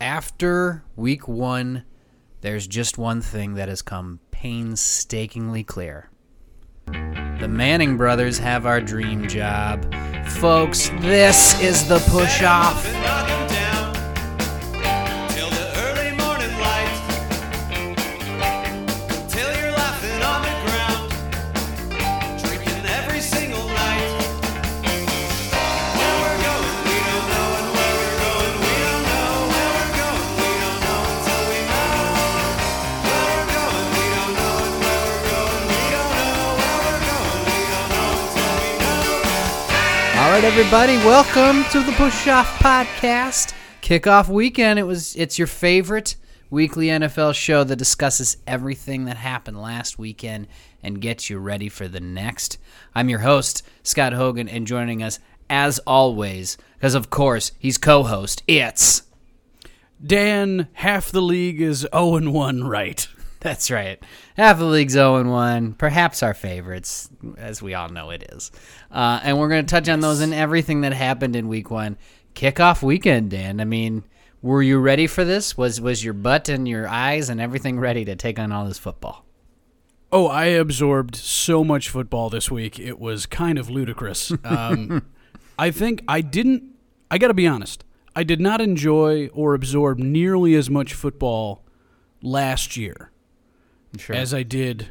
after week one, there's just one thing that has come painstakingly clear. The Manning brothers have our dream job. Folks, this is the push off. Right, everybody, welcome to the Push Off Podcast. Kickoff weekend. It was it's your favorite weekly NFL show that discusses everything that happened last weekend and gets you ready for the next. I'm your host, Scott Hogan, and joining us as always, because of course he's co-host, it's Dan, half the league is 0 and 1 right. That's right. Half the league's 0 1, perhaps our favorites, as we all know it is. Uh, and we're going to touch on those and everything that happened in week one. Kickoff weekend, Dan. I mean, were you ready for this? Was was your butt and your eyes and everything ready to take on all this football? Oh, I absorbed so much football this week. It was kind of ludicrous. Um, I think I didn't, I got to be honest, I did not enjoy or absorb nearly as much football last year Sure. as I did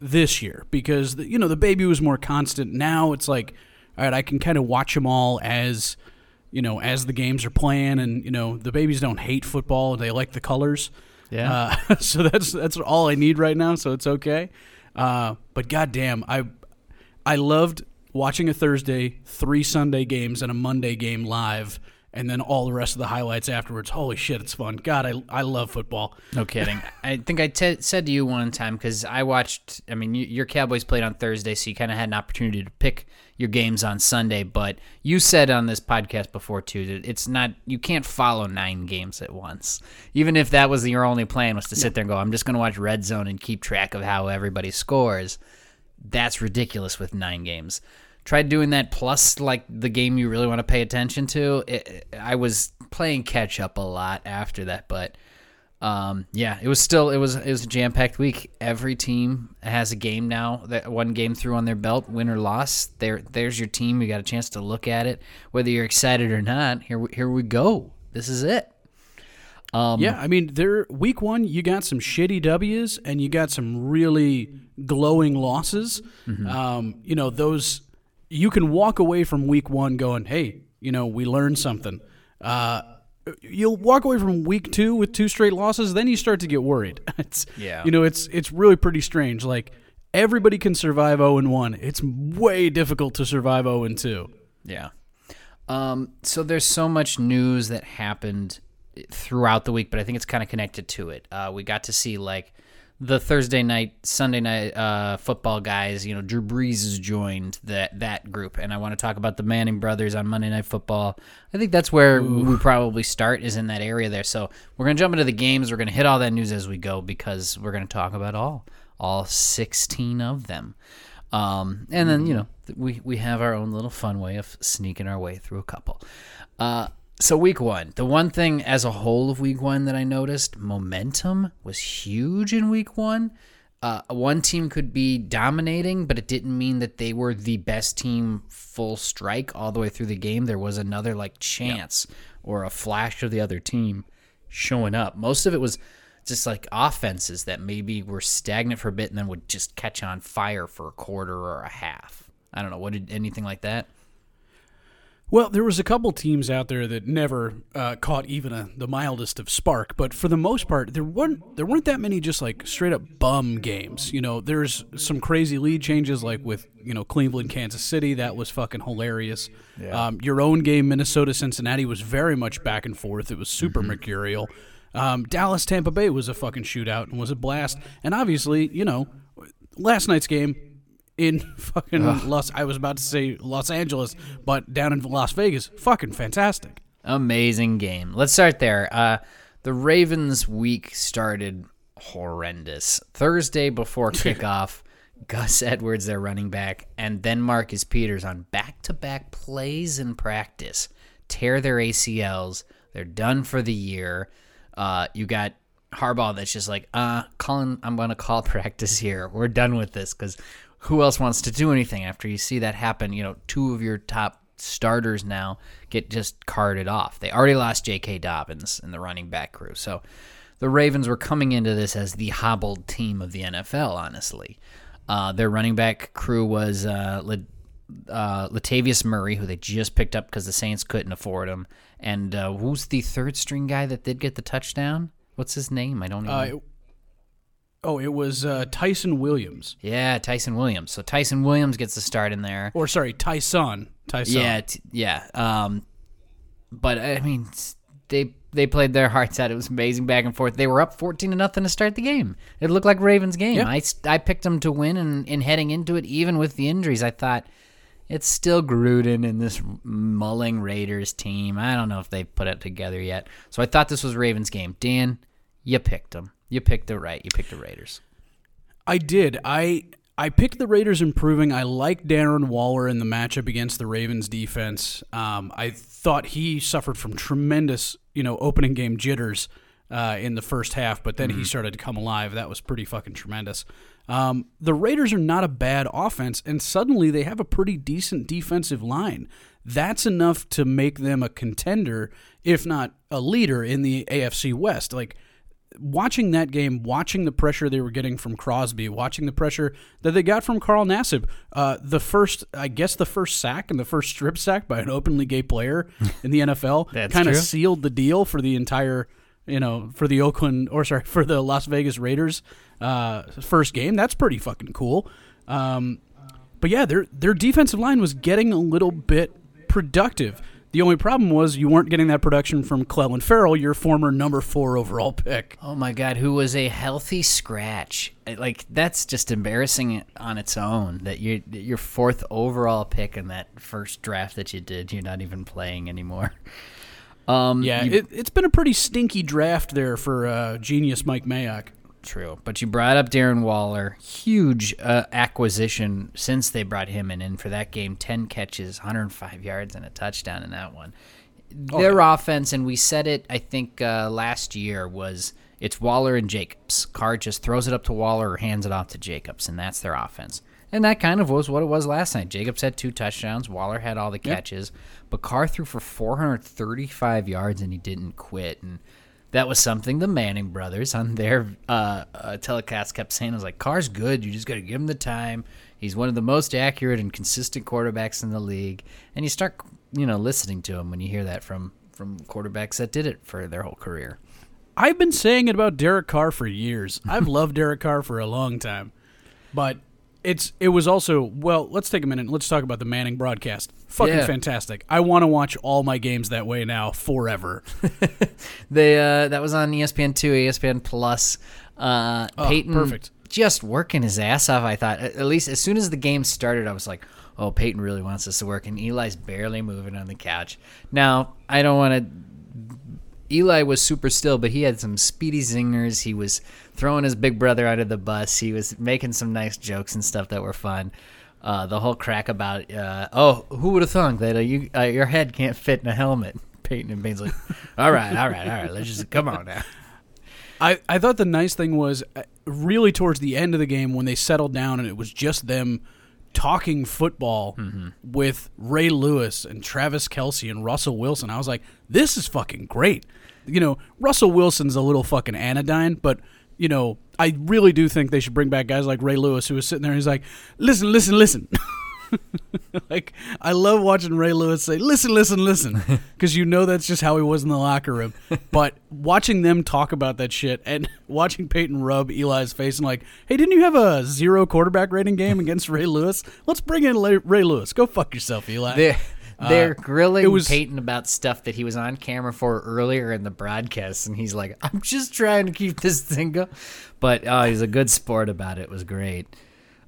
this year because the, you know the baby was more constant. Now it's like, all right, I can kind of watch them all as you know as the games are playing, and you know the babies don't hate football; they like the colors. Yeah. Uh, so that's that's all I need right now. So it's okay. Uh, but goddamn, I I loved watching a Thursday, three Sunday games, and a Monday game live. And then all the rest of the highlights afterwards. Holy shit, it's fun! God, I, I love football. No kidding. I think I said to you one time because I watched. I mean, you, your Cowboys played on Thursday, so you kind of had an opportunity to pick your games on Sunday. But you said on this podcast before too that it's not. You can't follow nine games at once. Even if that was your only plan was to sit there and go, I'm just going to watch Red Zone and keep track of how everybody scores. That's ridiculous with nine games. Tried doing that plus like the game you really want to pay attention to. It, I was playing catch up a lot after that, but um, yeah, it was still it was it was a jam packed week. Every team has a game now that one game through on their belt, win or loss. There there's your team. You got a chance to look at it, whether you're excited or not. Here we- here we go. This is it. Um, Yeah, I mean, there week one you got some shitty W's and you got some really glowing losses. Um, you know, those you can walk away from week one going, "Hey, you know, we learned something." Uh, you'll walk away from week two with two straight losses, then you start to get worried. It's, Yeah. you know, it's it's really pretty strange. Like everybody can survive zero and one. It's way difficult to survive zero and two. Yeah. Um, so there's so much news that happened throughout the week, but I think it's kind of connected to it. Uh, we got to see like the Thursday night, Sunday night uh, football guys. You know, Drew Brees has joined that that group, and I want to talk about the Manning brothers on Monday Night Football. I think that's where we probably start is in that area there. So we're gonna jump into the games. We're gonna hit all that news as we go because we're gonna talk about all all 16 of them. Um, and then you know we we have our own little fun way of sneaking our way through a couple. Uh, so week one, the one thing as a whole of week one that I noticed, momentum was huge in week one. Uh, one team could be dominating, but it didn't mean that they were the best team full strike all the way through the game. There was another like chance or a flash of the other team showing up. Most of it was just like offenses that maybe were stagnant for a bit and then would just catch on fire for a quarter or a half. I don't know. What did anything like that? Well, there was a couple teams out there that never uh, caught even a, the mildest of spark, but for the most part, there weren't there weren't that many just like straight up bum games. You know, there's some crazy lead changes like with you know Cleveland, Kansas City. That was fucking hilarious. Um, your own game, Minnesota, Cincinnati, was very much back and forth. It was super mercurial. Um, Dallas, Tampa Bay was a fucking shootout and was a blast. And obviously, you know, last night's game in fucking Los. I was about to say Los Angeles, but down in Las Vegas, fucking fantastic. Amazing game. Let's start there. Uh, the Ravens week started horrendous. Thursday before kickoff, Gus Edwards, their running back, and then Marcus Peters on back to back plays in practice tear their ACLs. They're done for the year. Uh, you got Harbaugh that's just like, uh, Colin, I'm going to call practice here. We're done with this because who else wants to do anything after you see that happen? You know, two of your top starters now get just carted off. They already lost J.K. Dobbins in the running back crew. So the Ravens were coming into this as the hobbled team of the NFL, honestly. Uh, their running back crew was uh, uh, Latavius Murray, who they just picked up because the Saints couldn't afford him. And uh, who's the third string guy that did get the touchdown? What's his name? I don't Uh, even. it- oh, it was uh, Tyson Williams. yeah, Tyson Williams. So Tyson Williams gets the start in there. Or, sorry, Tyson. Tyson. Yeah, t- yeah. Um, but I mean, they they played their hearts out. It was amazing back and forth. They were up fourteen to nothing to start the game. It looked like Ravens' game. I I picked them to win, and, and heading into it, even with the injuries, I thought it's still Gruden and this mulling Raiders team. I don't know if they put it together yet. So I thought this was Ravens' game. Dan, you picked them. You picked the right. You picked the Raiders. I did. I I picked the Raiders improving. I like Darren Waller in the matchup against the Ravens defense. Um, I thought he suffered from tremendous, you know, opening game jitters uh, in the first half, but then he started to come alive. That was pretty fucking tremendous. Um, the Raiders are not a bad offense, and suddenly they have a pretty decent defensive line. That's enough to make them a contender, if not a leader in the AFC West. Like watching that game, watching the pressure they were getting from Crosby, watching the pressure that they got from Carl Nassib, uh, the first, I guess, the first sack and the first strip sack by an openly gay player in the NFL kind of sealed the deal for the entire, you know, for the Oakland or sorry for the Las Vegas Raiders uh, first game. That's pretty fucking cool. Um, but yeah, their their defensive line was getting a little bit productive. The only problem was you weren't getting that production from Clelin Ferrell, your former number four overall pick. Oh my God, who was a healthy scratch? Like that's just embarrassing on its own. That your your fourth overall pick in that first draft that you did, you're not even playing anymore. Um, Yeah, you- it, it's been a pretty stinky draft there for uh, genius Mike Mayock. True. But you brought up Darren Waller, huge uh, acquisition since they brought him in. And for that game, ten catches, 105 yards, and a touchdown in that one. Their offense, and we said it, I think uh, last year was it's Waller and Jacobs. Carr just throws it up to Waller or hands it off to Jacobs, and that's their offense. And that kind of was what it was last night. Jacobs had two touchdowns. Waller had all the catches, but Carr threw for 435 yards and he didn't quit. And that was something the Manning brothers on their uh, uh, telecast kept saying. I was like, Carr's good. You just got to give him the time. He's one of the most accurate and consistent quarterbacks in the league. And you start, you know, listening to him when you hear that from from quarterbacks that did it for their whole career. I've been saying it about Derek Carr for years. I've loved Derek Carr for a long time, but it's it was also well. Let's take a minute. and Let's talk about the Manning broadcast. Fucking Yeah. fantastic. I want to watch all my games that way now forever. They uh, that was on ESPN two, ESPN Plus. Uh, Peyton, perfect. just working his ass off. I thought at at least as soon as the game started, I was like, "Oh, Peyton really wants this to work." And Eli's barely moving on the couch. Now I don't want to. Eli was super still, but he had some speedy zingers. He was throwing his big brother under the bus. He was making some nice jokes and stuff that were fun. Uh, the whole crack about, uh, oh, who would have thunk that uh, you, uh, your head can't fit in a helmet? Peyton and Baines like, all right, all right, all right, let's just come on now. I, I thought the nice thing was uh, really towards the end of the game when they settled down and it was just them talking football with Ray Lewis and Travis Kelce and Russell Wilson. I was like, this is fucking great. You know, Russell Wilson's a little fucking anodyne, but you know, I really do think they should bring back guys like Ray Lewis who was sitting there and he's like, listen, listen, listen. like I love watching Ray Lewis say, "Listen, listen, listen," because you know that's just how he was in the locker room. But watching them talk about that shit and watching Peyton rub Eli's face and like, "Hey, didn't you have a zero quarterback rating game against Ray Lewis? Let's bring in Ray Lewis. Go fuck yourself, Eli." They're grilling it was- Peyton about stuff that he was on camera for earlier in the broadcast, and he's like, I'm just trying to keep this thing going. But oh, he's a good sport about it. It was great.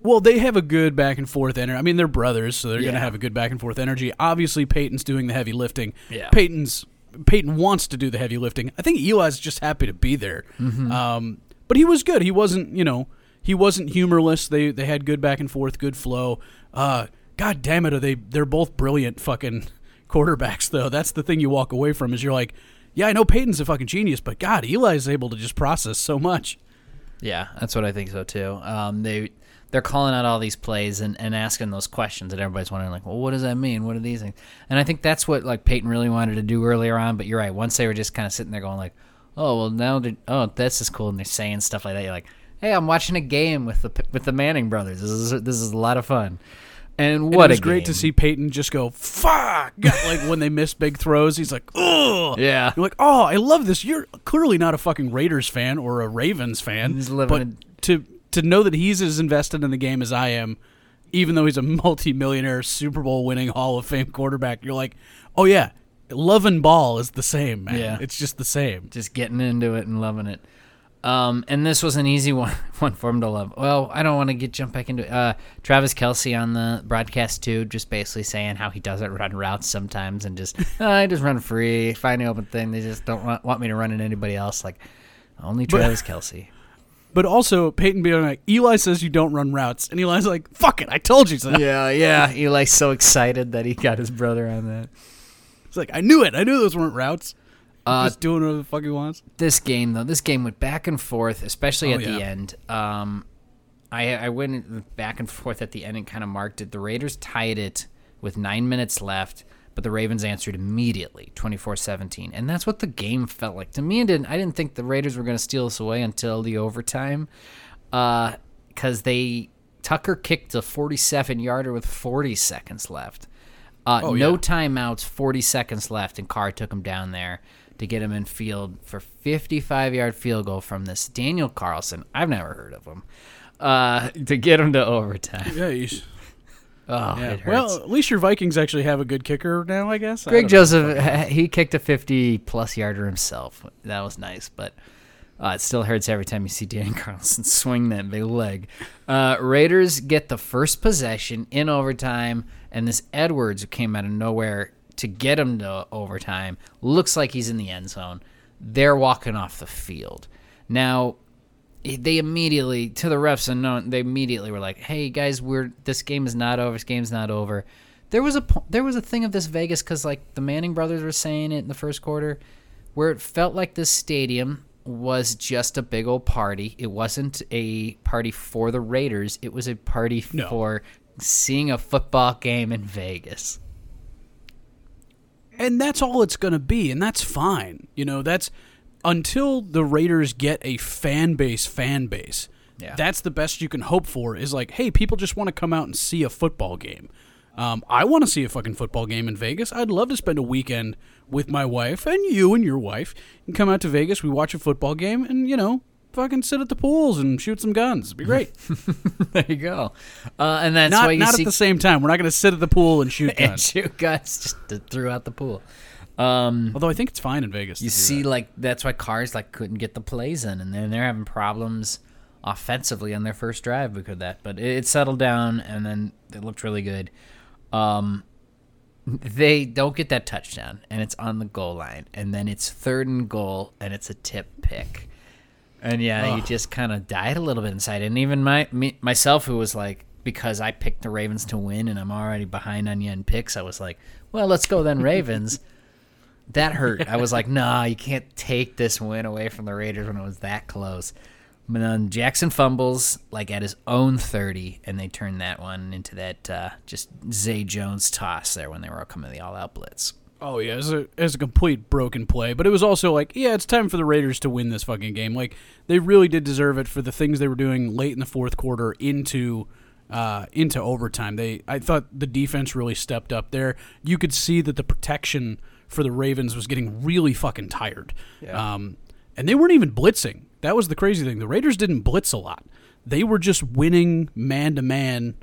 Well, they have a good back and forth energy. I mean, they're brothers, so they're going to have a good back and forth energy. Obviously, Peyton's doing the heavy lifting. Yeah. Peyton's Peyton wants to do the heavy lifting. I think Eli's just happy to be there. Mm-hmm. Um, but he was good. He wasn't, you know, he wasn't humorless. They they had good back and forth, good flow. Uh, God damn it, are they? They're both brilliant fucking quarterbacks, though. That's the thing you walk away from is you're like, yeah, I know Peyton's a fucking genius, but God, Eli's able to just process so much. Yeah, that's what I think so too. Um, they they're calling out all these plays and, and asking those questions, and everybody's wondering like, well, what does that mean? What are these things? And I think that's what like Peyton really wanted to do earlier on. But you're right. Once they were just kind of sitting there going like, oh well, now they oh this is cool, and they're saying stuff like that. You're like, hey, I'm watching a game with the with the Manning brothers. This is this is a lot of fun. And And what it was great game. to see Peyton just go fuck like when they miss big throws. He's like, oh Yeah. You're like, oh, I love this. You're clearly not a fucking Raiders fan or a Ravens fan, He's living but to to know that he's as invested in the game as I am, even though he's a multi-millionaire Super Bowl winning Hall of Fame quarterback, you're like, oh yeah, love and ball is the same, man. Yeah. It's just the same. just getting into it and loving it. Um, and this was an easy one, one for him to love. Well, I don't want to get jump back into it. Uh, Travis Kelce on the broadcast too, just basically saying how he doesn't run routes sometimes and just "Oh, I just run free, find the open thing. They just don't want, want me to run in anybody else. Like only Travis Kelce. But also Peyton being like, Eli says you don't run routes, and Eli's like, fuck it, I told you so. Yeah, yeah. Eli's so excited that he got his brother on that. It's like I knew it. I knew those weren't routes. Uh, just doing whatever the fuck he wants. this game though, this game went back and forth, especially Oh, at the end. Um, I I went back and forth at the end and kind of marked it. The Raiders tied it with nine minutes left, but the Ravens answered immediately, 24-17. and that's what the game felt like to me. I didn't I didn't think the Raiders were going to steal us away until the overtime, because they Tucker kicked a forty-seven yarder with forty seconds left. Uh, Oh, no yeah. timeouts, 40 seconds left, and Carr took him down there to get him in field for 55 yard field goal from this Daniel Carlson. I've never heard of him. Uh, to get him to overtime. Yeah, he's, Oh, yeah. Well, at least your Vikings actually have a good kicker now, I guess. I Greg don't. Joseph, he kicked a 50 plus yarder himself. That was nice, but uh, it still hurts every time you see Dan Carlson swing that big leg. Uh, Raiders get the first possession in overtime, and this Edwards who came out of nowhere to get him to overtime looks like he's in the end zone. They're walking off the field. Now, they immediately to the refs and no, they immediately were like, "Hey guys, we're this game is not over. This game's not over." There was a there was a thing of this Vegas because like the Manning brothers were saying it in the first quarter, where it felt like this stadium was just a big old party. It wasn't a party for the Raiders. It was a party No. for seeing a football game in Vegas. And that's all it's going to be, and that's fine. You know, that's until the Raiders get a fan base. Fan base. Yeah. That's the best you can hope for. Is like, hey, people just want to come out and see a football game. Um, I want to see a fucking football game in Vegas. I'd love to spend a weekend with my wife and you and your wife and come out to Vegas. We watch a football game and you know, fucking sit at the pools and shoot some guns. It'd be great. there you go. Uh, and that's not why you not see at the same time. We're not going to sit at the pool and shoot and guns. shoot guys just to throw out the pool. Um, Although I think it's fine in Vegas. you see, that. like that's why Carr's like couldn't get the plays in, and then they're having problems offensively on their first drive because of that. But it, it settled down, and then it looked really good. Um, they don't get that touchdown, and it's on the goal line, and then it's third and goal, and it's a tip pick. And yeah, you just kind of died a little bit inside. And even my me, myself, who was like, because I picked the Ravens to win, and I'm already behind on you in picks, I was like, well, let's go then Ravens. that hurt. I was like, nah, you can't take this win away from the Raiders when it was that close. But then Jackson fumbles like at his own 30, and they turned that one into that uh, just Zay Jones toss there when they were all coming to the all-out blitz. Oh yeah, as a as a complete broken play, but it was also like, yeah, it's time for the Raiders to win this fucking game. Like they really did deserve it for the things they were doing late in the fourth quarter into uh, into overtime. They I thought the defense really stepped up there. You could see that the protection for the Ravens was getting really fucking tired. Yeah. Um, and they weren't even blitzing. That was the crazy thing. The Raiders didn't blitz a lot. They were just winning man to man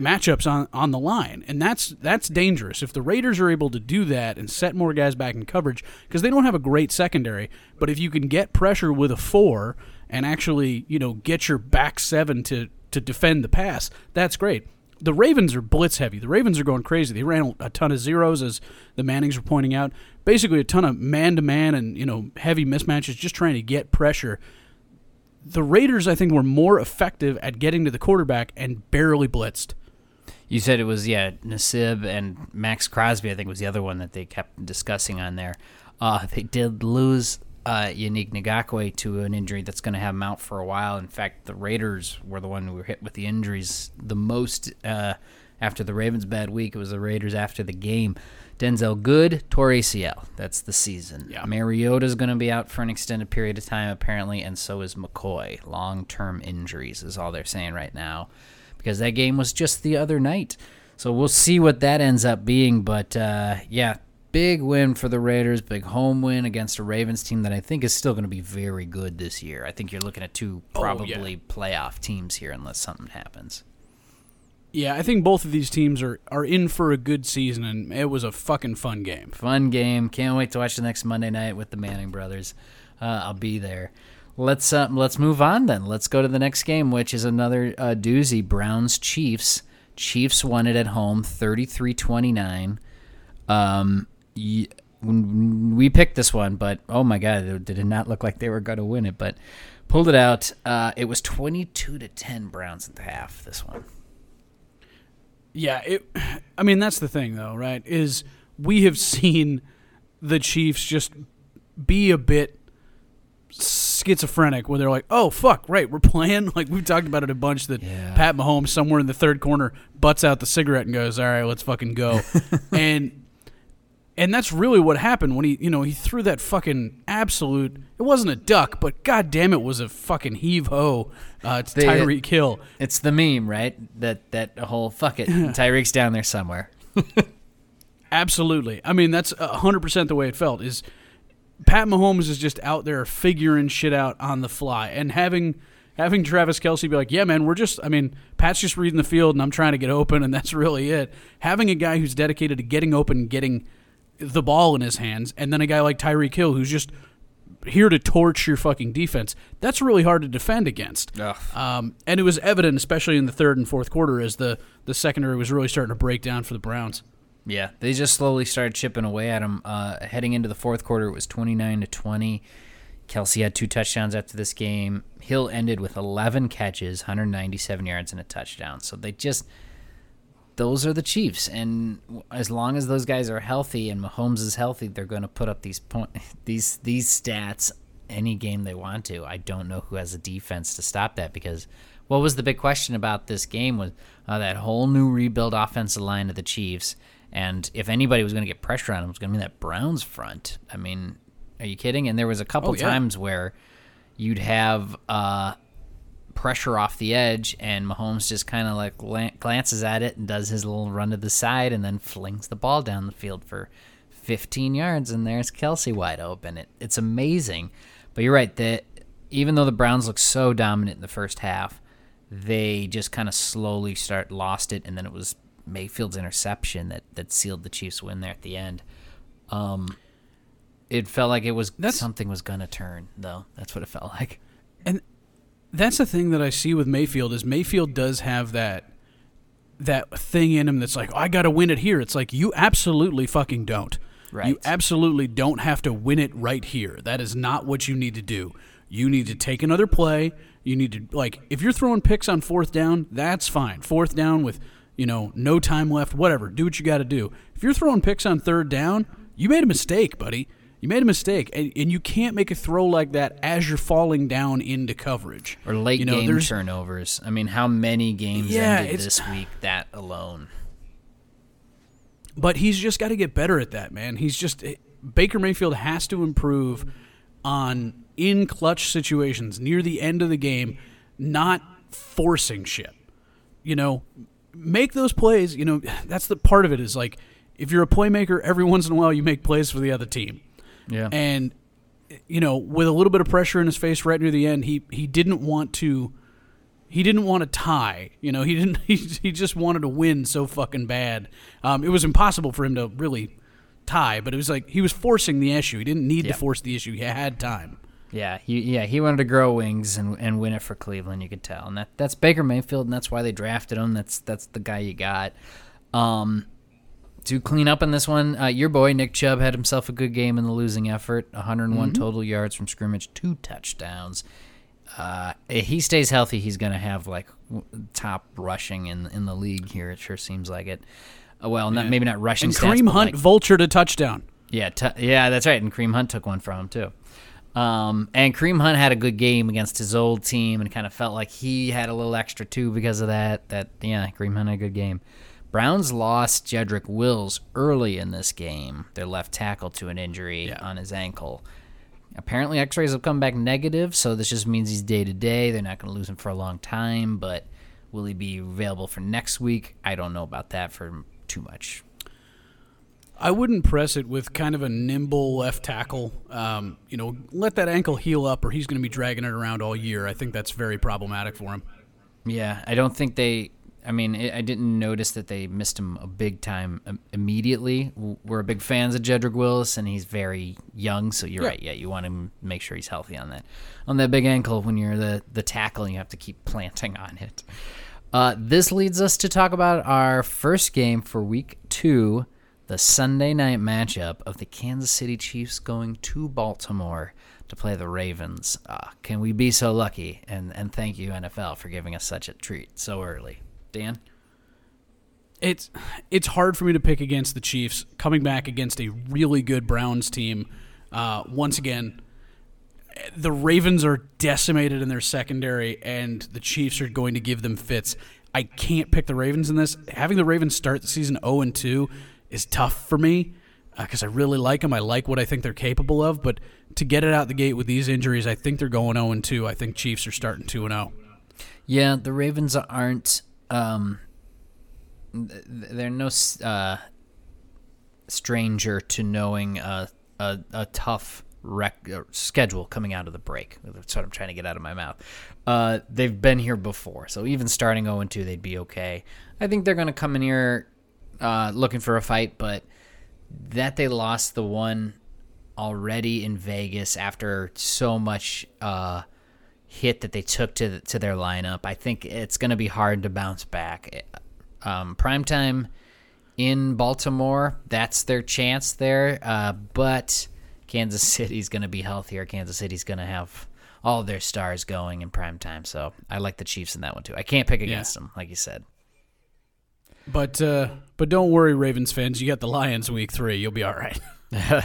matchups on, on the line, and that's that's dangerous. If the Raiders are able to do that and set more guys back in coverage, because they don't have a great secondary, but if you can get pressure with a four and actually you know get your back seven to to defend the pass, that's great. The Ravens are blitz heavy. The Ravens are going crazy. They ran a ton of zeros, as the Mannings were pointing out. Basically, a ton of man to man and you know heavy mismatches, just trying to get pressure the Raiders, I think, were more effective at getting to the quarterback and barely blitzed. You said it was yeah Nassib and Maxx Crosby. I think was the other one that they kept discussing on there. Uh, they did lose uh, Yannick Ngakoue to an injury that's going to have him out for a while. In fact, the Raiders were the one who were hit with the injuries the most uh, after the Ravens' bad week. It was the Raiders after the game. Denzelle Good, tore ACL. That's the season. Yeah. Mariota's going to be out for an extended period of time, apparently, and so is McCoy. Long term injuries is all they're saying right now because that game was just the other night. So we'll see what that ends up being. But uh, yeah, big win for the Raiders, big home win against a Ravens team that I think is still going to be very good this year. I think you're looking at two Oh, yeah. probably playoff teams here unless something happens. Yeah, I think both of these teams are, are in for a good season, and it was a fucking fun game. Fun game. Can't wait to watch the next Monday night with the Manning brothers. Uh, I'll be there. Let's uh, let's move on then. Let's go to the next game, which is another uh, doozy. Browns Chiefs. Chiefs won it at home, 33-29. Um, we picked this one, but oh my god, it did not look like they were going to win it, but pulled it out. Uh, it was 22 to 10 Browns at the half. This one. Yeah, it. I mean, that's the thing, though, right? Is we have seen the Chiefs just be a bit schizophrenic, where they're like, "Oh fuck, right, we're playing." Like we've talked about it a bunch. That Yeah. Pat Mahomes somewhere in the third corner butts out the cigarette and goes, "All right, let's fucking go," and and that's really what happened when he, you know, he threw that fucking absolute. It wasn't a duck, but god damn it, was a fucking heave ho uh, to Tyreek Hill. It's the meme, right? That that whole fuck it. Tyreek's down there somewhere. Absolutely. I mean, that's hundred percent the way it felt. Is Pat Mahomes is just out there figuring shit out on the fly, and having having Travis Kelce be like, "Yeah, man, we're just. I mean, Pat's just reading the field, and I'm trying to get open, and that's really it." Having a guy who's dedicated to getting open, getting the ball in his hands, and then a guy like Tyreek Hill who's just here to torch your fucking defense. That's really hard to defend against. Um, and it was evident, especially in the third and fourth quarter, as the the secondary was really starting to break down for the Browns. Yeah, they just slowly started chipping away at him. Uh, heading into the fourth quarter, it was twenty nine to twenty. Kelce had two touchdowns after this game. Hill ended with eleven catches, one hundred ninety seven yards, and a touchdown. So they just those are the Chiefs, and as long as those guys are healthy and Mahomes is healthy, they're going to put up these point these these stats any game they want to. I don't know who has a defense to stop that because what was the big question about this game was uh, that whole new rebuild offensive line of the Chiefs, and if anybody was going to get pressure on him, it was going to be that Browns front. I mean, are you kidding? And there was a couple Oh, yeah. times where you'd have uh, pressure off the edge, and Mahomes just kind of like glan- glances at it and does his little run to the side, and then flings the ball down the field for 15 yards, and there's Kelce wide open. It, it's amazing, but you're right that even though the Browns look so dominant in the first half, they just kind of slowly start lost it, and then it was Mayfield's interception that that sealed the Chiefs' win there at the end. Um, it felt like it was That's- something was gonna turn, though. That's what it felt like. And that's the thing that I see with Mayfield is Mayfield does have that that thing in him that's like, I got to win it here. It's like you absolutely fucking don't. You absolutely don't have to win it right here. That is not what you need to do. You need to take another play. You need to like if you're throwing picks on fourth down, that's fine. Fourth down with, you know, no time left, whatever. Do what you got to do. If you're throwing picks on third down, you made a mistake, buddy. You made a mistake, and, and you can't make a throw like that as you're falling down into coverage Or late You know, game turnovers. I mean, how many games Yeah, ended this week that alone? But he's just got to get better at that, man. He's just eh, Baker Mayfield has to improve on in clutch situations near the end of the game, not forcing shit. You know, make those plays. You know, that's the part of it is like if you're a playmaker, every once in a while you make plays for the other team. Yeah. And you know, with a little bit of pressure in his face right near the end, he he didn't want to he didn't want to tie. You know, he didn't he, he just wanted to win so fucking bad. Um, it was impossible for him to really tie, but it was like he was forcing the issue. He didn't need Yeah. to force the issue. He had time. Yeah, he yeah he wanted to grow wings and, and win it for Cleveland. You could tell, and that that's Baker Mayfield, and that's why they drafted him. That's that's the guy you got. Um, to clean up on this one, uh, your boy Nick Chubb had himself a good game in the losing effort. 101 total yards from scrimmage, two touchdowns. Uh, if he stays healthy, he's gonna have like top rushing in in the league here. It sure seems like it. Uh, well, not maybe not rushing And stats, Kareem Hunt like- vultured a touchdown. Yeah, t- yeah, that's right. And Kareem Hunt took one from him too. Um, and Kareem Hunt had a good game against his old team, and kind of felt like he had a little extra too because of that. That yeah, Kareem Hunt had a good game. Browns lost Jedrick Wills early in this game, their left tackle, to an injury Yeah. on his ankle. Apparently, X-rays have come back negative, so this just means he's day to day. They're not going to lose him for a long time, but will he be available for next week? I don't know about that for too much. I wouldn't press it with kind of a nimble left tackle. Um, you know, let that ankle heal up, or he's going to be dragging it around all year. I think that's very problematic for him. Yeah, I don't think they. I mean, I didn't notice that they missed him a big time immediately. We're big fans of Jedrick Willis, and he's very young. So you're Yeah. right. Yeah, you want to make sure he's healthy on that on that big ankle when you're the the tackle. and You have to keep planting on it. Uh, this leads us to talk about our first game for Week Two, the Sunday night matchup of the Kansas City Chiefs going to Baltimore to play the Ravens. Uh, can we be so lucky? And and thank you NFL for giving us such a treat so early. Dan. It's it's hard for me to pick against the Chiefs coming back against a really good Browns team. Uh, once again, the Ravens are decimated in their secondary, and the Chiefs are going to give them fits. I can't pick the Ravens in this. Having the Ravens start the season 0 and 2 is tough for me because I really like them. I like what I think they're capable of, but to get it out the gate with these injuries, I think they're going 0 and 2. I think Chiefs are starting 2 and 0. Yeah, the Ravens aren't. Um, they're no uh, stranger to knowing a a, a tough rec- uh, schedule coming out of the break. That's what I'm trying to get out of my mouth. Uh, they've been here before, so even starting 0 2, they'd be okay. I think they're going to come in here uh, looking for a fight, but that they lost the one already in Vegas after so much. Uh, hit that they took to to their lineup. I think it's going to be hard to bounce back. Um, primetime in Baltimore, that's their chance there. Uh, but Kansas City's going to be healthier. Kansas City's going to have all their stars going in prime time, So I like the Chiefs in that one too. I can't pick against them, like you said. But uh, but don't worry, Ravens fans. You got the Lions week three. You'll be all right.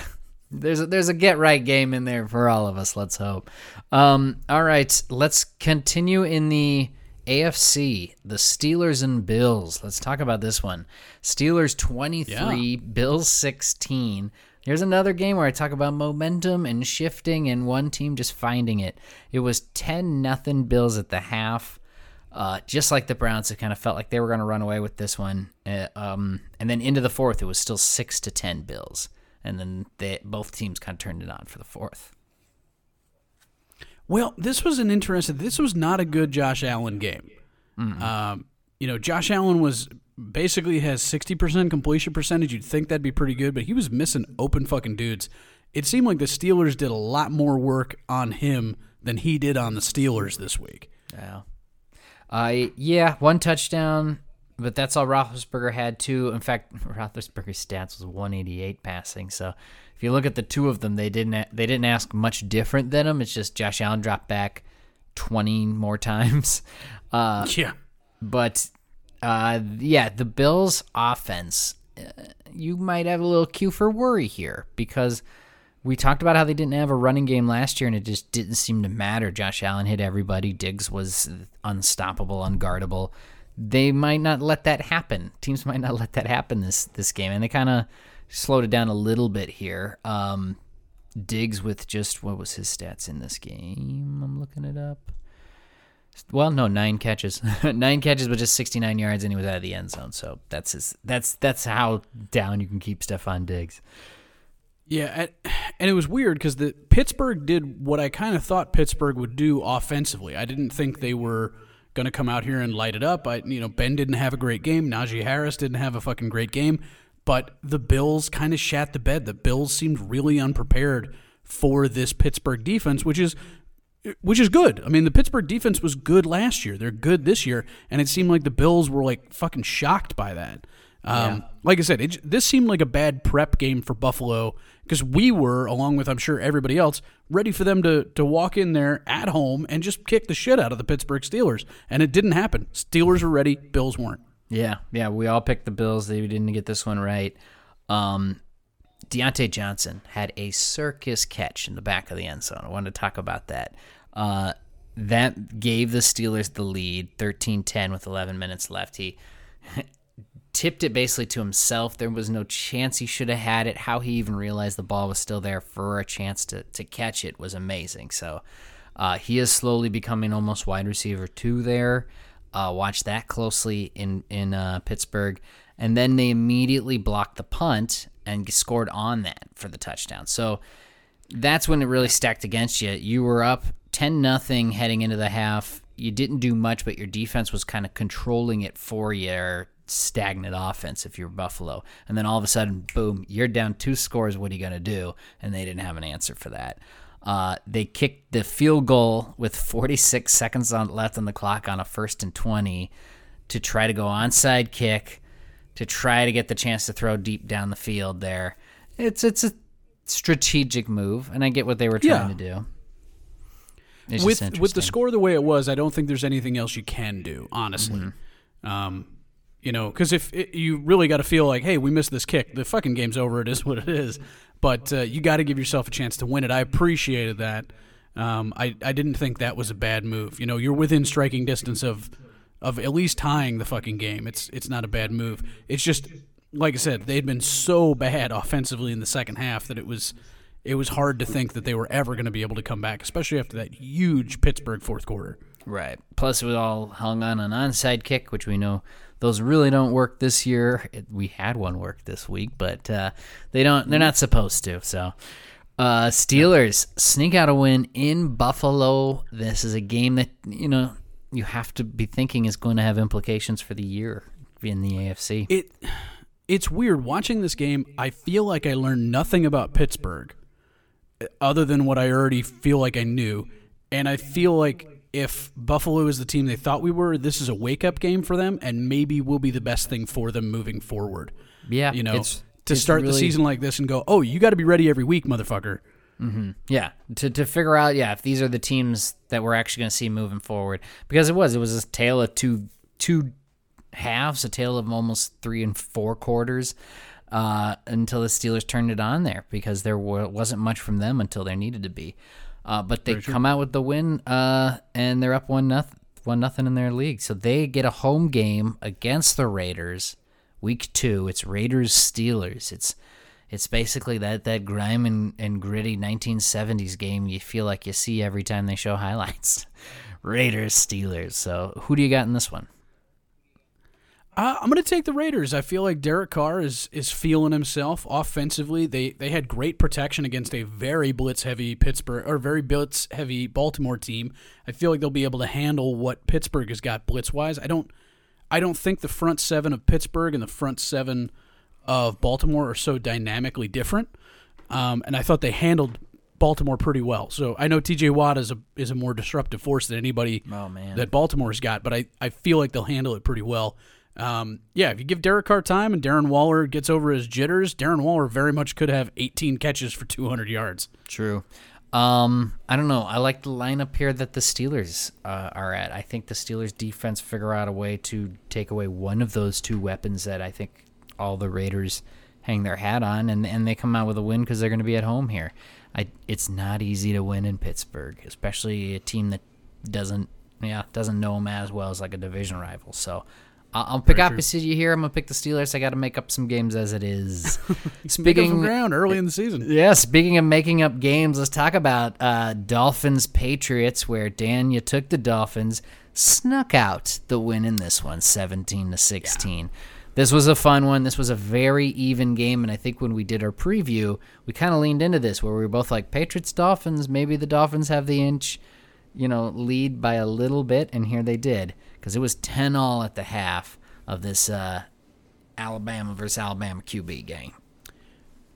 There's a, there's a get right game in there for all of us. Let's hope. Um, all right, let's continue in the AFC. The Steelers and Bills. Let's talk about this one. Steelers 23, Bills 16. Here's another game where I talk about momentum and shifting and one team just finding it. It was 10 nothing Bills at the half. Uh, just like the Browns, it kind of felt like they were going to run away with this one. Uh, um, and then into the fourth, it was still six to ten Bills, and then they, both teams kind of turned it on for the fourth. Well, this was an interesting. This was not a good Josh Allen game. Um, you know, Josh Allen was basically has sixty percent completion percentage. You'd think that'd be pretty good, but he was missing open fucking dudes. It seemed like the Steelers did a lot more work on him than he did on the Steelers this week. Yeah, uh, yeah, one touchdown, but that's all Roethlisberger had too. In fact, Roethlisberger's stats was 188 passing. So if you look at the two of them, they didn't they didn't ask much different than him. It's just Josh Allen dropped back 20 more times. Uh, Yeah, But uh, yeah, the Bills' offense, uh, you might have a little cue for worry here because we talked about how they didn't have a running game last year and it just didn't seem to matter. Josh Allen hit everybody, Diggs was unstoppable, unguardable. They might not let that happen. Teams might not let that happen this this game, and they kind of slowed it down a little bit here. Um, Diggs with just what was his stats in this game? I'm looking it up. Well, no, nine catches, nine catches, but just 69 yards, and he was out of the end zone. So that's his. That's that's how down you can keep Stefon Diggs. Yeah, and- it was weird because the Pittsburgh did what I kind of thought Pittsburgh would do offensively. I didn't think they were going to come out here and light it up. I, you know, Ben didn't have a great game. Najee Harris didn't have a fucking great game. But the Bills kind of shat the bed. The Bills seemed really unprepared for this Pittsburgh defense, which is which is good. I mean, the Pittsburgh defense was good last year. They're good this year, and it seemed like the Bills were like fucking shocked by that. Um, Like I said, it, this seemed like a bad prep game for Buffalo because we were, along with I'm sure everybody else, ready for them to to walk in there at home and just kick the shit out of the Pittsburgh Steelers, and it didn't happen. Steelers were ready, Bills weren't. Yeah, yeah, we all picked the Bills. They didn't get this one right. Um, Diontae Johnson had a circus catch in the back of the end zone. I wanted to talk about that. Uh, that gave the Steelers the lead, 13-10 with 11 minutes left. He tipped it basically to himself. There was no chance he should have had it. How he even realized the ball was still there for a chance to, to catch it was amazing. So uh, he is slowly becoming almost wide receiver two there. Uh, watch that closely in in uh, Pittsburgh, and then they immediately blocked the punt and scored on that for the touchdown. So that's when it really stacked against you. You were up ten nothing heading into the half. You didn't do much, but your defense was kind of controlling it for you. Stagnant offense if you're Buffalo, and then all of a sudden, boom, you're down two scores. What are you gonna do? And they didn't have an answer for that. Uh, they kicked the field goal with 46 seconds on, left on the clock on a first and 20 to try to go onside kick to try to get the chance to throw deep down the field there. It's it's a strategic move, and I get what they were trying Yeah. to do. It's with with the score the way it was, I don't think there's anything else you can do, honestly. Mm-hmm. Um, you know, because if it, you really got to feel like, hey, we missed this kick, the fucking game's over. It is what it is. But uh, you got to give yourself a chance to win it. I appreciated that. Um, I I didn't think that was a bad move. You know, you're within striking distance of of at least tying the fucking game. It's it's not a bad move. It's just like I said, they'd been so bad offensively in the second half that it was it was hard to think that they were ever going to be able to come back, especially after that huge Pittsburgh fourth quarter. Right. Plus, it was all hung on an onside kick, which we know those really don't work this year. It, we had one work this week, but uh, they don't. They're not supposed to. So, uh, Steelers sneak out a win in Buffalo. This is a game that you know you have to be thinking is going to have implications for the year in the AFC. It it's weird watching this game. I feel like I learned nothing about Pittsburgh other than what I already feel like I knew, and I feel like if Buffalo is the team they thought we were, this is a wake up game for them, and maybe will be the best thing for them moving forward. yeah, You know, it's, to it's start the season like this and go, oh, you got to be ready every week, motherfucker. Yeah, to to figure out yeah if these are the teams that we're actually going to see moving forward because it was it was a tale of two two halves, a tale of almost three and four quarters uh, until the Steelers turned it on there because there wa- wasn't much from them until there needed to be. Uh, but they come out with the win uh, and they're up one nothing one nothing in their league, so they get a home game against the Raiders. Week two, it's Raiders Steelers. It's it's basically that that grime and, and gritty 1970s game you feel like you see every time they show highlights. Raiders Steelers. So who do you got in this one? Uh, I'm going to take the Raiders. I feel like Derek Carr is is feeling himself offensively. They they had great protection against a very blitz heavy Pittsburgh or very blitz heavy Baltimore team. I feel like they'll be able to handle what Pittsburgh has got blitz wise. I don't I don't think the front seven of Pittsburgh and the front seven of Baltimore are so dynamically different. Um, and I thought they handled Baltimore pretty well. So I know T.J. Watt is a is a more disruptive force than anybody Oh, that Baltimore's got, but I, I feel like they'll handle it pretty well. Um, yeah, if you give Derek Carr time and Darren Waller gets over his jitters, Darren Waller very much could have 18 catches for 200 yards. True. Um, I don't know. I like the lineup here that the Steelers uh, are at. I think the Steelers defense figure out a way to take away one of those two weapons that I think all the Raiders hang their hat on, and and they come out with a win because they're going to be at home here. I it's not easy to win in Pittsburgh, especially a team that doesn't yeah doesn't know them as well as like a division rival. So. I'll pick opposite you here. I'm gonna pick the Steelers. I got to make up some games as it is. Pick up some Speaking ground early in the season. yeah, speaking of making up games, let's talk about uh, Dolphins Patriots, where Dan, you took the Dolphins, snuck out the win in this one, 17 to sixteen. This was a fun one. This was a very even game, and I think when we did our preview, we kind of leaned into this, where we were both like Patriots Dolphins. Maybe the Dolphins have the inch, you know, lead by a little bit, and here they did because it was ten all at the half of this uh, Alabama versus Alabama QB game.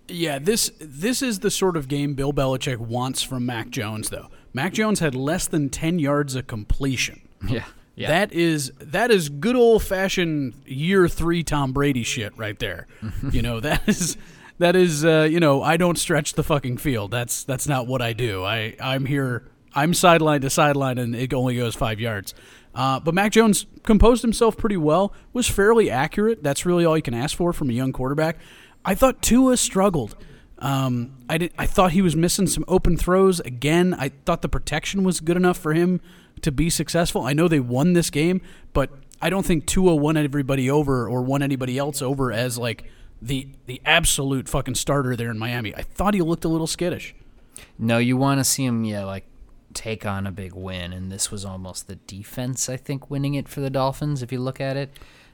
Yeah, this this is the sort of game Bill Belichick wants from Mac Jones, though. Mac Jones had less than 10 yards of completion. Yeah, yeah. That is that is good old fashioned year three Tom Brady shit right there. you know that is that is uh, you know I don't stretch the fucking field. That's that's not what I do. I I'm here. I'm sideline to sideline, and it only goes five yards. Uh, but Mac Jones composed himself pretty well. Was fairly accurate. That's really all you can ask for from a young quarterback. I thought Tua struggled. Um, I did. I thought he was missing some open throws again. I thought the protection was good enough for him to be successful. I know they won this game, but I don't think Tua won everybody over or won anybody else over as like the the absolute fucking starter there in Miami. I thought he looked a little skittish. No, you want to see him, yeah, like take on a big win, and this was almost the defense, I think, winning it for the Dolphins. If you look at it,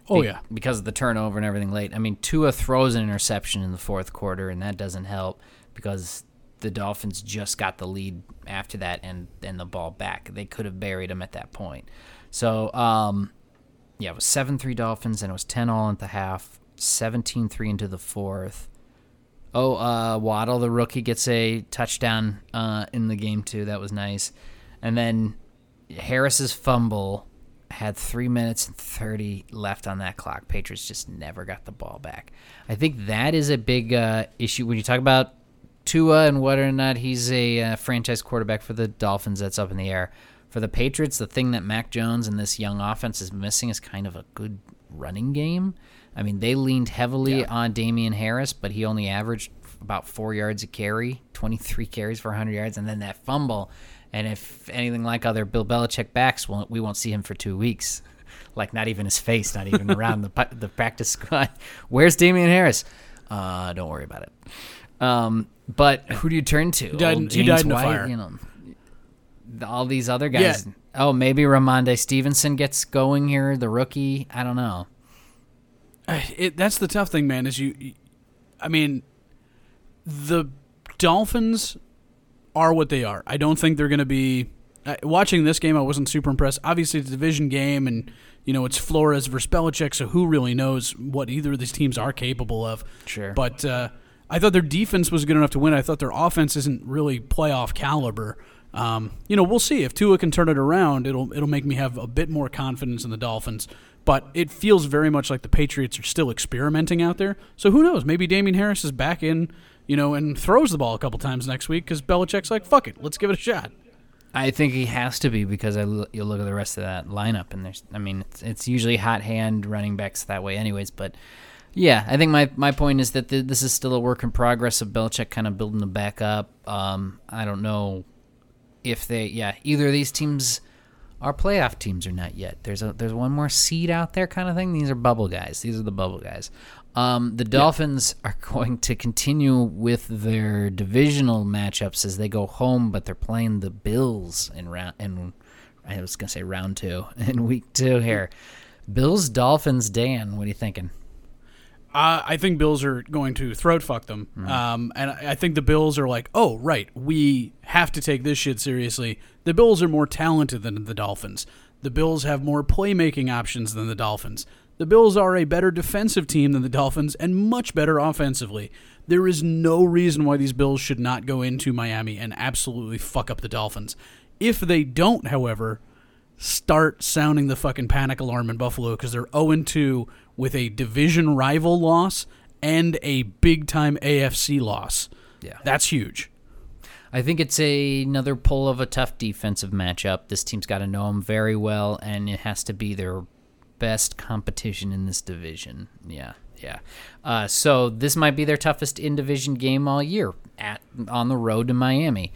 Oh Be- yeah, because of the turnover and everything late. I mean, Tua throws an interception in the fourth quarter, and that doesn't help because the Dolphins just got the lead after that and and the ball back. They could have buried him at that point. So, um, yeah, it was seven three Dolphins, and it was ten all at the half, 17-3 into the fourth. Oh, uh, Waddle, the rookie, gets a touchdown uh, in the game too. That was nice. And then Harris's fumble had three minutes and 30 left on that clock. Patriots just never got the ball back. I think that is a big uh, issue when you talk about Tua and whether or not he's a uh, franchise quarterback for the Dolphins. That's up in the air. For the Patriots, the thing that Mac Jones and this young offense is missing is kind of a good running game. I mean, they leaned heavily on Damien Harris, but he only averaged about four yards a carry, 23 carries for 100 yards, and then that fumble. And if anything like other Bill Belichick backs, we won't see him for two weeks. Like not even his face, not even around the the practice squad. Where's Damien Harris? Uh, don't worry about it. Um, but who do you turn to? died- Old he died in White, fire. You know, all these other guys. Yeah. Oh, maybe Rhamondre Stevenson gets going here, the rookie. I don't know. It, that's the tough thing, man. Is you, I mean, the Dolphins are what they are. I don't think they're going to be. Uh, watching this game, I wasn't super impressed. Obviously, it's a division game, and you know it's Flores versus Belichick, so who really knows what either of these teams are capable of? Sure. But uh, I thought their defense was good enough to win. I thought their offense isn't really playoff caliber. Um, you know, we'll see if Tua can turn it around. It'll it'll make me have a bit more confidence in the Dolphins. But it feels very much like the Patriots are still experimenting out there. So who knows? Maybe Damien Harris is back in, you know, and throws the ball a couple times next week because Belichick's like, "Fuck it, let's give it a shot." I think he has to be because I l- you look at the rest of that lineup and there's I mean it's, it's usually hot hand running backs that way anyways but yeah I think my, my point is that th- this is still a work in progress of Belichick kind of building the back up um, I don't know if they yeah either of these teams are playoff teams are not yet there's a there's one more seed out there kind of thing these are bubble guys these are the bubble guys um, the Dolphins are going to continue with their divisional matchups as they go home, but they're playing the Bills in round. In I was gonna say round two in week two here. Bills Dolphins. Dan, what are you thinking? Uh, I think Bills are going to throat fuck them. Um, and I think the Bills are like, oh, right, we have to take this shit seriously. The Bills are more talented than the Dolphins. The Bills have more playmaking options than the Dolphins. The Bills are a better defensive team than the Dolphins and much better offensively. There is no reason why these Bills should not go into Miami and absolutely fuck up the Dolphins. If they don't, however, start sounding the fucking panic alarm in Buffalo because they're 0 2 with a division rival loss and a big time AFC loss. Yeah. That's huge. I think it's a, another pull of a tough defensive matchup. This team's got to know them very well, and it has to be their best competition in this division. Yeah, yeah. Uh, so this might be their toughest in division game all year at on the road to Miami.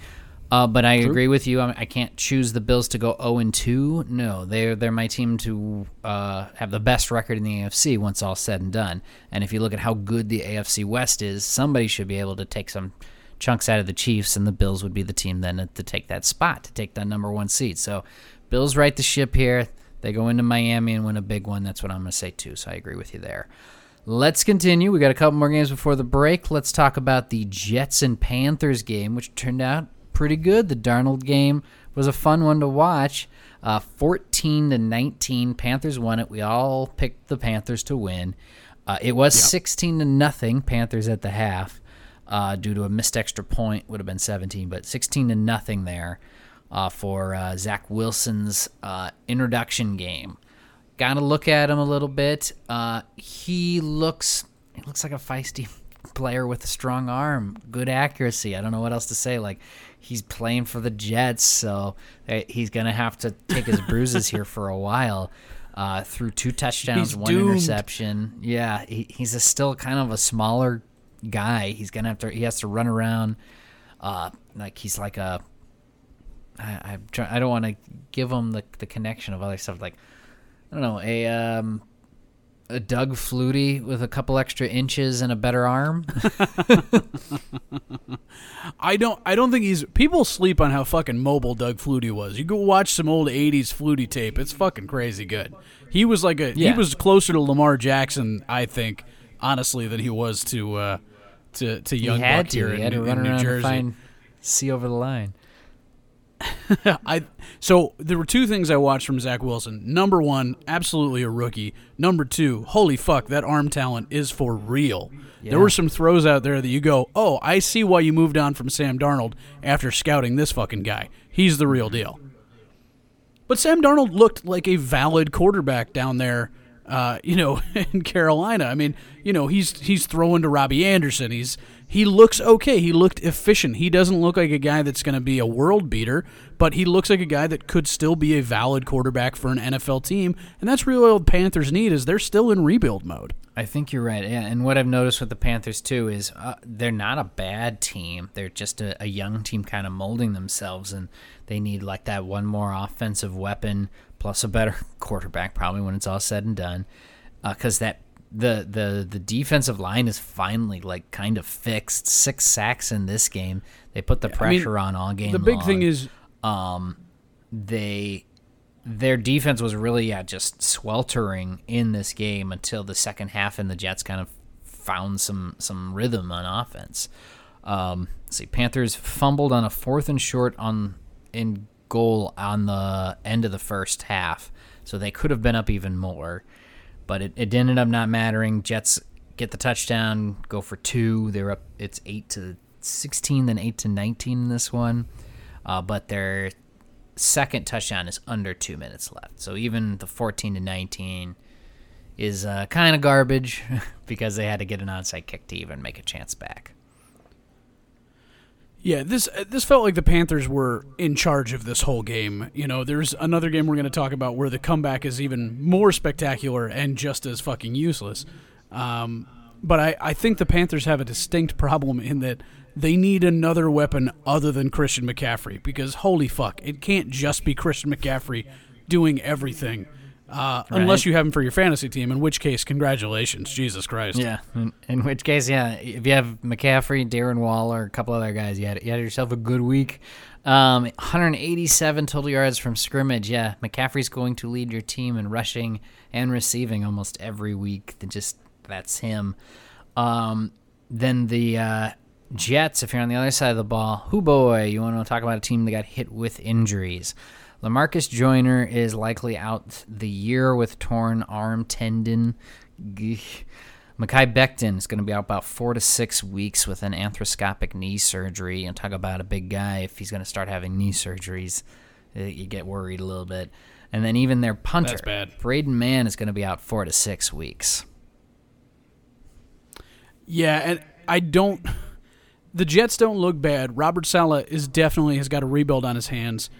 Uh, but I agree with you. I, I can't choose the Bills to go zero and two. No, they're they're my team to uh, have the best record in the AFC once all said and done. And if you look at how good the AFC West is, somebody should be able to take some chunks out of the Chiefs, and the Bills would be the team then to take that spot, to take that number one seed. So, Bills right the ship here. They go into Miami and win a big one. That's what I'm going to say too. So I agree with you there. Let's continue. We got a couple more games before the break. Let's talk about the Jets and Panthers game, which turned out pretty good. The Darnold game was a fun one to watch. Uh, 14 to 19, Panthers won it. We all picked the Panthers to win. Uh, it was 16 to nothing, Panthers at the half, uh, due to a missed extra point. Would have been 17, but 16 to nothing there uh, for uh, Zach Wilson's uh, introduction game. Got to look at him a little bit. Uh, he looks he looks like a feisty player with a strong arm, good accuracy. I don't know what else to say. Like he's playing for the Jets, so uh, he's gonna have to take his bruises here for a while. Uh, through two touchdowns, He's one doomed. interception. Yeah, he, he's a still kind of a smaller guy. He's gonna have to. He has to run around. Uh, like he's like a. I I'm try, I don't want to give him the the connection of other stuff like, I don't know a um. A Doug Flutie with a couple extra inches and a better arm. I don't. I don't think he's. People sleep on how fucking mobile Doug Flutie was. You go watch some old '80s Flutie tape. It's fucking crazy good. He was like a. Yeah. He was closer to Lamar Jackson, I think, honestly, than he was to uh, to to he young had Buck to. here He in, had to in run New around Jersey. find see over the line. I so there were two things I watched from Zach Wilson. Number one, absolutely a rookie. Number two, holy fuck, that arm talent is for real. Yeah. There were some throws out there that you go, oh, I see why you moved on from Sam Darnold after scouting this fucking guy. He's the real deal. But Sam Darnold looked like a valid quarterback down there, uh, you know, in Carolina. I mean, you know, he's he's throwing to Robbie Anderson. He's he looks okay. He looked efficient. He doesn't look like a guy that's going to be a world beater, but he looks like a guy that could still be a valid quarterback for an NFL team. And that's really what the Panthers need is they're still in rebuild mode. I think you're right. Yeah, and what I've noticed with the Panthers too is uh, they're not a bad team. They're just a, a young team, kind of molding themselves, and they need like that one more offensive weapon plus a better quarterback, probably when it's all said and done. Because that the the the defensive line is finally like kind of fixed. Six sacks in this game. They put the I mean, pressure on all game. The big long. thing is um, they their defense was really yeah just sweltering in this game until the second half, and the Jets kind of found some some rhythm on offense. Um, let's see, Panthers fumbled on a fourth and short on in goal on the end of the first half, so they could have been up even more, but it, it ended up not mattering. Jets get the touchdown, go for two. They're up. It's eight to sixteen, then eight to nineteen in this one, uh, but their second touchdown is under two minutes left. So even the fourteen to nineteen is uh, kind of garbage because they had to get an onside kick to even make a chance back. Yeah, this uh, this felt like the Panthers were in charge of this whole game. You know, there's another game we're going to talk about where the comeback is even more spectacular and just as fucking useless. Um, but I, I think the Panthers have a distinct problem in that they need another weapon other than Christian McCaffrey because holy fuck, it can't just be Christian McCaffrey doing everything. Uh, Unless you have him for your fantasy team, in which case, congratulations, Jesus Christ. Yeah. In, in which case, yeah, if you have McCaffrey, Darren Waller, a couple other guys, you had you had yourself a good week. Um, 187 total yards from scrimmage. Yeah, McCaffrey's going to lead your team in rushing and receiving almost every week. Just that's him. Um, then the uh, Jets, if you're on the other side of the ball, who boy, you want to talk about a team that got hit with injuries. Lamarcus Joyner is likely out the year with torn arm tendon. Gah. Mekhi Becton is going to be out about four to six weeks with an arthroscopic knee surgery. And talk about a big guy if he's going to start having knee surgeries, uh, you get worried a little bit. And then even their punter, That's bad. Braden Mann, is going to be out four to six weeks. Yeah, and I don't. The Jets don't look bad. Robert Saleh is definitely has got a rebuild on his hands.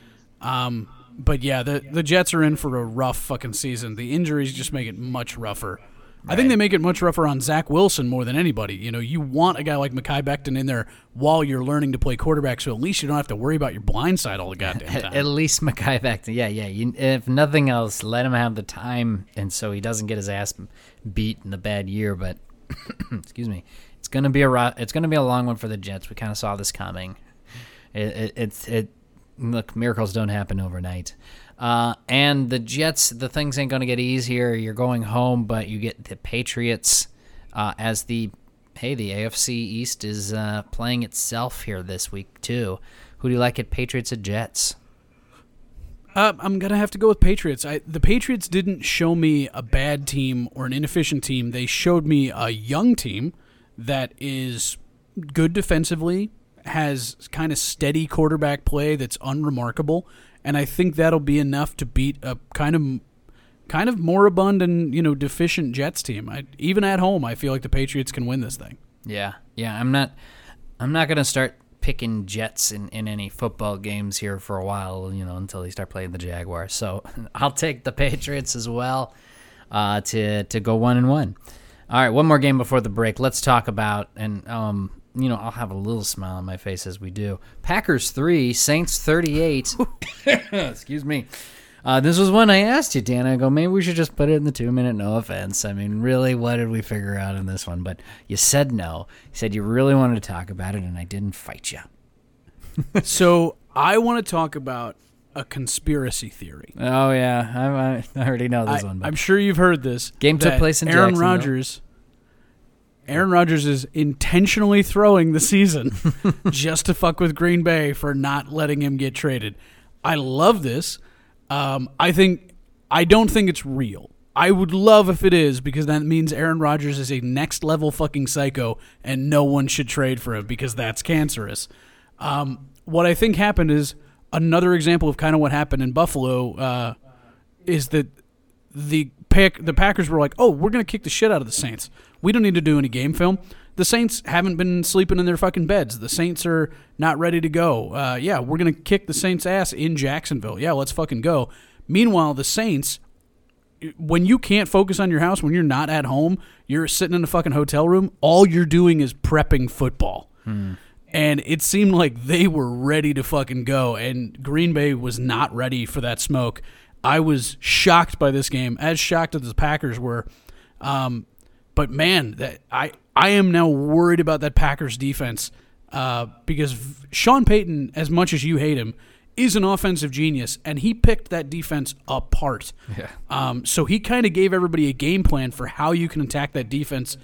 Um, but yeah, the the Jets are in for a rough fucking season. The injuries just make it much rougher. I think they make it much rougher on Zach Wilson more than anybody. You know, you want a guy like Mekhi Becton in there while you're learning to play quarterback, so at least you don't have to worry about your blind side all the goddamn At, time. at least Mekhi Becton, yeah, yeah. You, if nothing else, let him have the time, and so he doesn't get his ass beat in the bad year. But excuse me, it's gonna be a ro- it's gonna be a long one for the Jets. We kind of saw this coming. It, it, it's it. Look, miracles don't happen overnight. Uh, and the Jets, the things ain't gonna get easier. You're going home, but you get the Patriots uh, as the hey, the AFC East is uh, playing itself here this week too. Who do you like at Patriots at Jets? Uh, I'm gonna have to go with Patriots. I, the Patriots didn't show me a bad team or an inefficient team. They showed me a young team that is good defensively, has kind of steady quarterback play that's unremarkable, and I think that'll be enough to beat a kind of kind of moribund and you know deficient Jets team. I, even at home, I feel like the Patriots can win this thing. Yeah, yeah. I'm not. I'm not gonna start picking Jets in, in any football games here for a while. You know, until they start playing the Jaguars. So I'll take the Patriots as well uh, to to go one and one. All right, one more game before the break. Let's talk about and um, you know, I'll have a little smile on my face as we do. Packers three, Saints thirty-eight. Excuse me. Uh, this was one I asked you, Dan. I go, maybe we should just put it in the two minute. No offense. I mean, really, what did we figure out in this one? But you said no. You said you really wanted to talk about it, and I didn't fight you. so I want to talk about a conspiracy theory. Oh yeah, I, I already know this I, one. But I'm sure you've heard this. Game took place in Aaron. Rodgers. Aaron Rodgers is intentionally throwing the season just to fuck with Green Bay for not letting him get traded. I love this. Um, I think I don't think it's real. I would love if it is because that means Aaron Rodgers is a next level fucking psycho and no one should trade for him because that's cancerous. Um, what I think happened is another example of kind of what happened in Buffalo uh, is that the pack, the Packers were like, "Oh, we're gonna kick the shit out of the Saints. We don't need to do any game film. The Saints haven't been sleeping in their fucking beds. The Saints are not ready to go. Uh, yeah, we're gonna kick the Saints' ass in Jacksonville. Yeah, let's fucking go." Meanwhile, the Saints, when you can't focus on your house, when you're not at home, you're sitting in a fucking hotel room. All you're doing is prepping football and it seemed like they were ready to fucking go and Green Bay was not ready for that smoke. I was shocked by this game, as shocked as the Packers were. Um, but man, that I I am now worried about that Packers defense uh, because Sean Payton, as much as you hate him, is an offensive genius, and he picked that defense apart. Yeah. Um, so he kind of gave everybody a game plan for how you can attack that defense,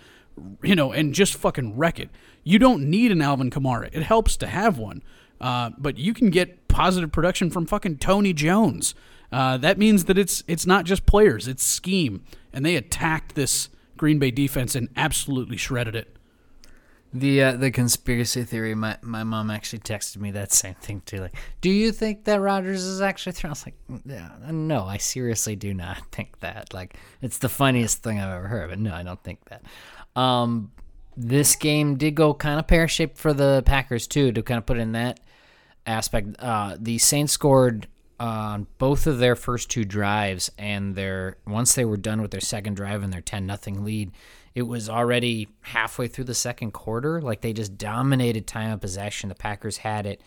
you know, and just fucking wreck it. You don't need an Alvin Kamara. It helps to have one, uh, but you can get positive production from fucking Tony Jones. Uh, that means that it's it's not just players; it's scheme, and they attacked this Green Bay defense and absolutely shredded it. The uh, the conspiracy theory. My my mom actually texted me that same thing too. Like, do you think that Rodgers is actually throwing? I was like, yeah, no, I seriously do not think that. Like, it's the funniest thing I've ever heard. But no, I don't think that. Um, this game did go kind of pear shaped for the Packers too. To kind of put in that aspect, uh, the Saints scored on both of their first two drives, and their once they were done with their second drive and their ten nothing lead, it was already halfway through the second quarter. Like they just dominated time of possession. The Packers had it,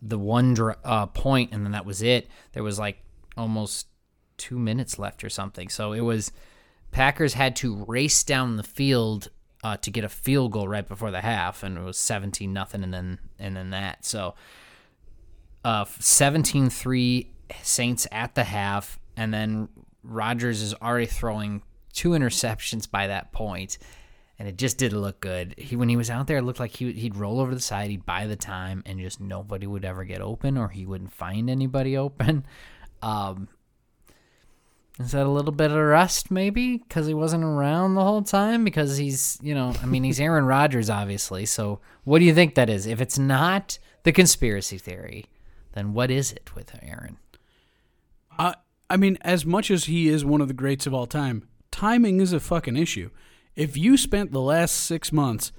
the one uh, point, and then that was it. There was like almost two minutes left or something. So it was Packers had to race down the field uh, to get a field goal right before the half, and it was seventeen nothing, and then and then that. So uh 17-3 Saints at the half, and then Rodgers is already throwing two interceptions by that point, and it just didn't look good. He when he was out there, it looked like he he'd roll over the side, he'd buy the time, and just nobody would ever get open, or he wouldn't find anybody open. Um, is that a little bit of rust, maybe, because he wasn't around the whole time? Because he's, you know, I mean, he's Aaron Rodgers, obviously. So, what do you think that is? If it's not the conspiracy theory, then what is it with Aaron? Uh, I mean, as much as he is one of the greats of all time, timing is a fucking issue. If you spent the last six months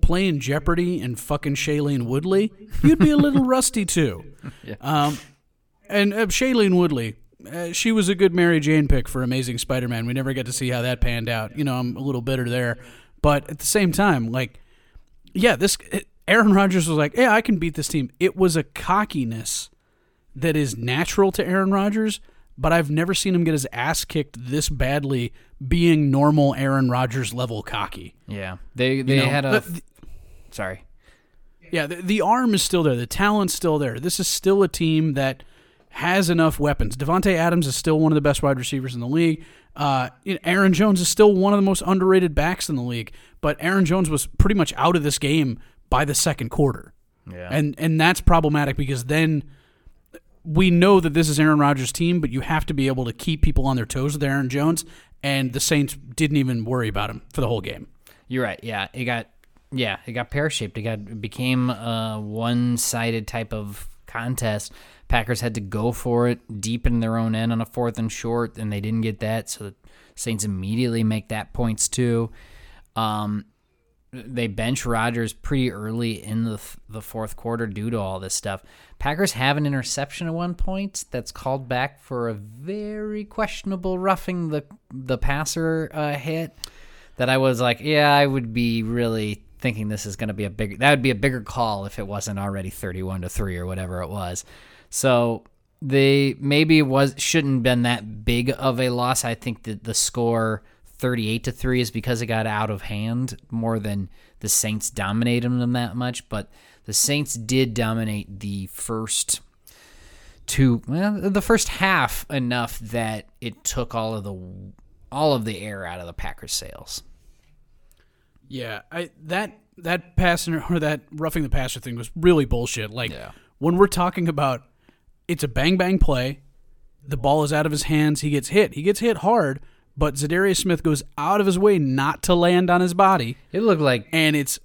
playing Jeopardy and fucking Shailene Woodley, you'd be a little rusty too. Yeah. Um, and uh, Shailene Woodley, uh, she was a good Mary Jane pick for Amazing Spider-Man. We never get to see how that panned out. You know, I'm a little bitter there, but at the same time, like, yeah, this Aaron Rodgers was like, yeah, I can beat this team. It was a cockiness that is natural to Aaron Rodgers, but I've never seen him get his ass kicked this badly being normal Aaron Rodgers level cocky. Yeah, they they You know, had a. the- sorry. Yeah, the, the arm is still there. The talent's still there. This is still a team that has enough weapons. Davante Adams is still one of the best wide receivers in the league. Uh, Aaron Jones is still one of the most underrated backs in the league. But Aaron Jones was pretty much out of this game by the second quarter, Yeah. and and that's problematic because then we know that this is Aaron Rodgers' team, but you have to be able to keep people on their toes with Aaron Jones. And the Saints didn't even worry about him for the whole game. You're right. Yeah, it got yeah, it got pear shaped. It got it became a one sided type of contest. Packers had to go for it deep in their own end on a fourth and short, and they didn't get that. So the Saints immediately make that points too. Um, they bench Rodgers pretty early in the the fourth quarter due to all this stuff. Packers have an interception at one point that's called back for a very questionable roughing the the passer uh, hit that I was like, yeah, I would be really thinking this is going to be a big. That would be a bigger call if it wasn't already thirty-one to three or whatever it was. So they maybe was shouldn't been that big of a loss. I think that the score thirty-eight to three is because it got out of hand more than the Saints dominated them that much. But the Saints did dominate the first two, well, the first half enough that it took all of the all of the air out of the Packers' sails. Yeah, I that that passing or that roughing the passer thing was really bullshit. Like Yeah. when we're talking about it's a bang bang play, the ball is out of his hands, he gets hit. He gets hit hard, but Za'Darius Smith goes out of his way not to land on his body, It looked like and it's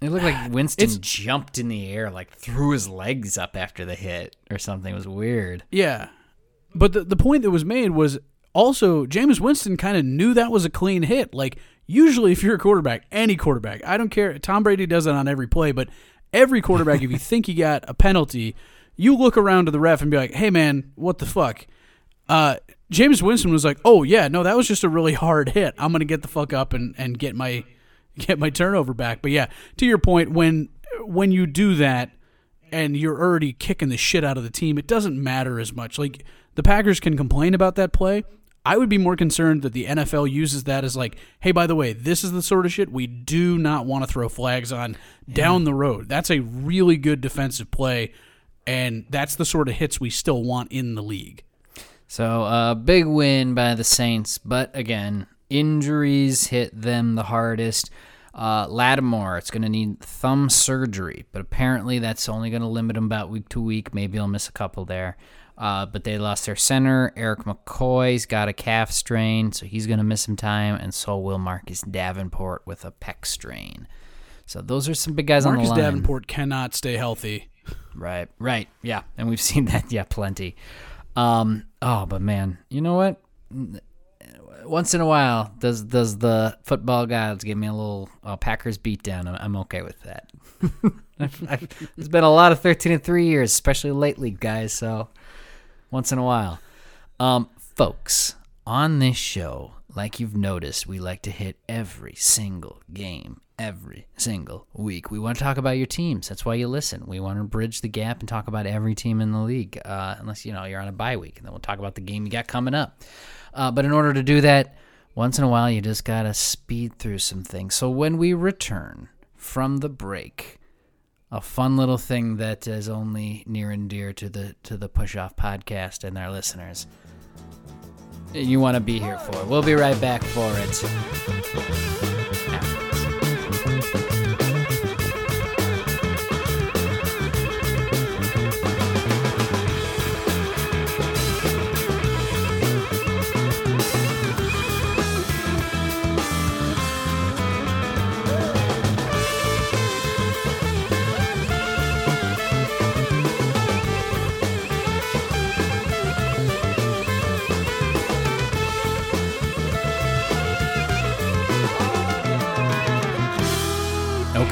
it looked like Winston jumped in the air, like threw his legs up after the hit or something. It was weird. yeah. But the the point that was made was also Jameis Winston kind of knew that was a clean hit. Like usually if you're a quarterback, any quarterback, I don't care. Tom Brady does that on every play, but every quarterback, if you think you got a penalty, you look around to the ref and be like, "Hey man, what the fuck?" Uh, Jameis Winston was like, "Oh yeah, no, that was just a really hard hit. I'm gonna get the fuck up and, and get my get my turnover back." But yeah, to your point, when when you do that and you're already kicking the shit out of the team, it doesn't matter as much. Like the Packers can complain about that play. I would be more concerned that the NFL uses that as like, hey, by the way, this is the sort of shit we do not want to throw flags on down the road. That's a really good defensive play, and that's the sort of hits we still want in the league. So a uh, big win by the Saints, but again, injuries hit them the hardest. Uh, Lattimore, it's going to need thumb surgery, but apparently that's only going to limit him about week to week. Maybe he'll miss a couple there. Uh, but they lost their center. Erik McCoy's got a calf strain, so he's going to miss some time, and so will Marcus Davenport with a pec strain. So those are some big guys Marcus on the line. Marcus Davenport cannot stay healthy. Right, right, yeah, and we've seen that, yeah, plenty. Um, oh, but man, you know what? Once in a while, does does the football gods give me a little uh, Packers beatdown? I'm, I'm okay with that. It's been a lot of thirteen and three years, especially lately, guys. So once in a while, um, folks, on this show, like you've noticed, we like to hit every single game every single week. We want to talk about your teams. That's why you listen. We want to bridge the gap and talk about every team in the league, uh, unless you know you're on a bye week, and then we'll talk about the game you got coming up. Uh, but in order to do that, once in a while, you just gotta speed through some things. So when we return from the break, a fun little thing that is only near and dear to the to the Push Off podcast and their listeners. You want to be here for. We'll be right back for it.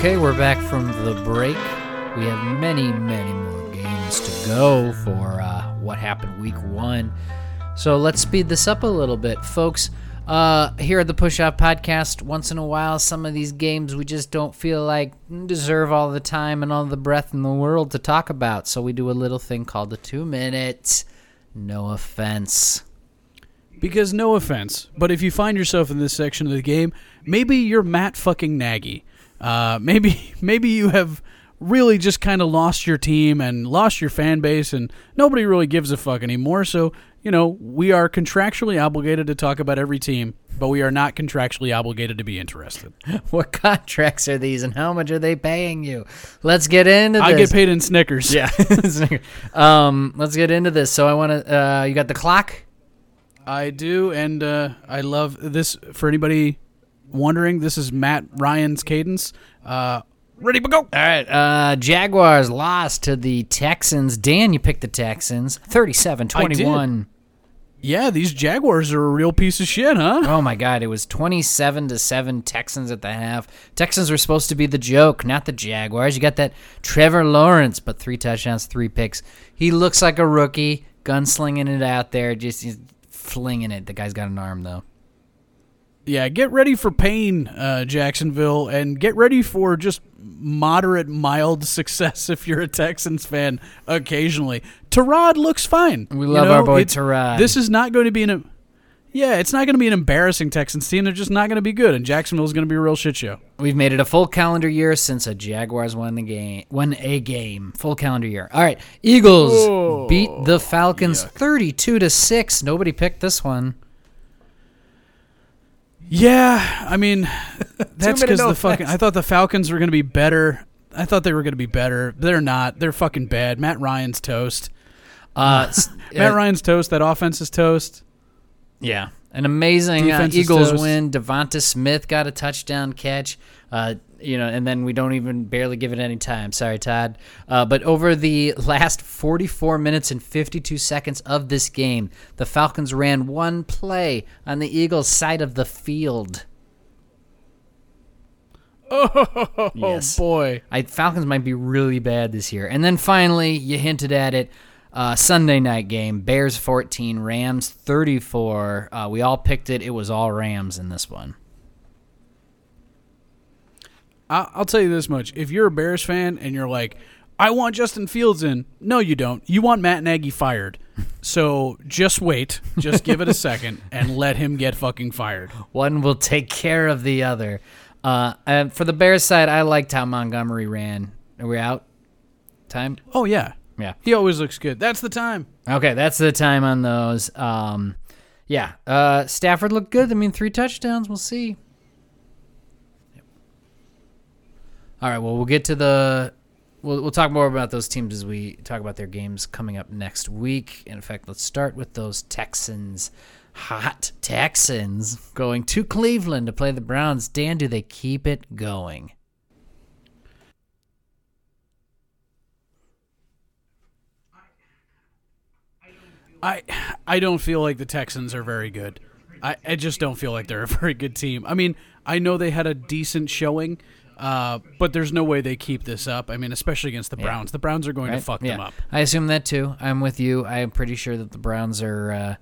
Okay, we're back from the break. We have many, many more games to go for uh, what happened week one. So let's speed this up a little bit, folks. Uh, here at the Push Off Podcast, once in a while, some of these games we just don't feel like deserve all the time and all the breath in the world to talk about. So we do a little thing called the two minutes. No offense. Because no offense, but if you find yourself in this section of the game, maybe you're Matt fucking Nagy. Uh, maybe maybe you have really just kind of lost your team and lost your fan base, and nobody really gives a fuck anymore. So you know we are contractually obligated to talk about every team, but we are not contractually obligated to be interested. What contracts are these and how much are they paying you? Let's get into this. I get paid in Snickers. Yeah. um, let's get into this. So I want to. Uh, you got the clock. I do, and uh, I love this. For anybody wondering, this is Matt Ryan's cadence. Uh, ready to go. All right. Uh, Jaguars lost to the Texans. Dan, you picked the Texans. 37-21. Yeah, these Jaguars are a real piece of shit, huh? Oh my God! It was twenty-seven to seven Texans at the half. Texans were supposed to be the joke, not the Jaguars. You got that Trevor Lawrence, but three touchdowns, three picks. He looks like a rookie, gunslinging it out there, just he's flinging it. The guy's got an arm though. Yeah, get ready for pain, uh, Jacksonville, and get ready for just moderate, mild success if you're a Texans fan occasionally. Tyrod looks fine. We You love know, our boy Tyrod. This is not going to be an. Yeah, it's not going to be an embarrassing Texans team. They're just not going to be good, and Jacksonville's going to be a real shit show. We've made it a full calendar year since a Jaguars won the game, won a game, full calendar year. All right, Eagles Whoa. beat the Falcons thirty-two to six. Nobody picked this one. Yeah, I mean, that's because the fucking. I thought the Falcons were going to be better. I thought they were going to be better. They're not. They're fucking bad. Matt Ryan's toast. Uh, Matt Ryan's toast. That offense is toast. Yeah, an amazing uh, Eagles toast. win. DeVonta Smith got a touchdown catch. Uh, you know, and then we don't even barely give it any time. Sorry, Todd. Uh, but over the last 44 minutes and 52 seconds of this game, the Falcons ran one play on the Eagles' side of the field. Oh Yes. boy. I Falcons might be really bad this year. And then finally, you hinted at it. Uh, Sunday night game: Bears 14, Rams 34. Uh, we all picked it. It was all Rams in this one. I- I'll tell you this much: if you're a Bears fan and you're like, "I want Justin Fields in," no, you don't. You want Matt Nagy fired. So just wait, just give it a second, and let him get fucking fired. One will take care of the other. Uh, and for the Bears side, I liked how Montgomery ran. Are we out? Time? Oh yeah, Yeah. he always looks good. That's the time. Okay, that's the time on those. Um, yeah. Uh, Stafford looked good. I mean, three touchdowns. We'll see. Yep. All right. Well, we'll get to the. We'll, we'll talk more about those teams as we talk about their games coming up next week. In fact, let's start with those Texans. Hot Texans going to Cleveland to play the Browns. Dan, do they keep it going? I I don't feel like the Texans are very good. I, I just don't feel like they're a very good team. I mean, I know they had a decent showing, uh, but there's no way they keep this up. I mean, especially against the Browns. The Browns are going to Right? fuck them up. I assume that too. I'm with you. I'm pretty sure that the Browns are uh,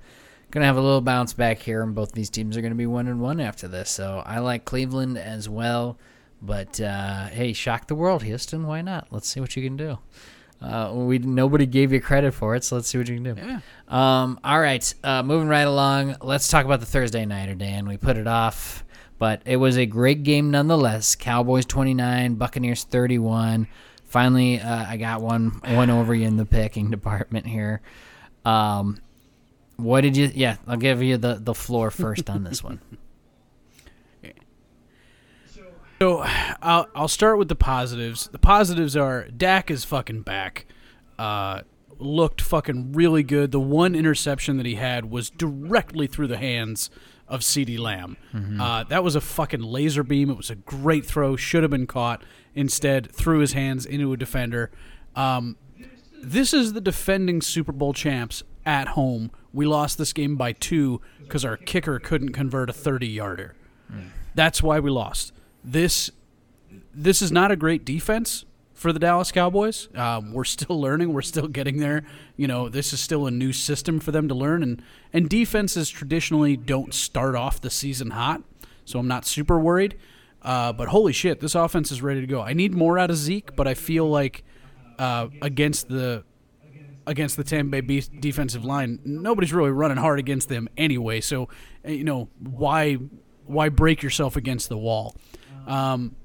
going to have a little bounce back here, and both these teams are going to be one and one after this. So I like Cleveland as well. But uh, hey, shock the world, Houston. Why not? Let's see what you can do. Uh, we nobody gave you credit for it, so let's see what you can do. Yeah. Um, all right, uh, moving right along. Let's talk about the Thursday nighter, Dan. We put it off, but it was a great game nonetheless. Cowboys twenty nine, Buccaneers thirty one. Finally, uh, I got one one over you in the picking department here. Um, what did you? Yeah, I'll give you the the floor first on this one. So I'll I'll start with the positives. The positives are Dak is fucking back. Uh, looked fucking really good. The one interception that he had was directly through the hands of CeeDee Lamb. Uh, that was a fucking laser beam. It was a great throw. Should have been caught. Instead, threw his hands into a defender. Um, this is the defending Super Bowl champs at home. We lost this game by two because our kicker couldn't convert a 30 yarder. That's why we lost. This this is not a great defense for the Dallas Cowboys. Um, we're still learning. We're still getting there. You know, this is still a new system for them to learn, and and defenses traditionally don't start off the season hot. So I'm not super worried. Uh, but holy shit, this offense is ready to go. I need more out of Zeke, but I feel like uh, against the against the Tampa Bay defensive line, nobody's really running hard against them anyway. So, you know, why why break yourself against the wall? Um,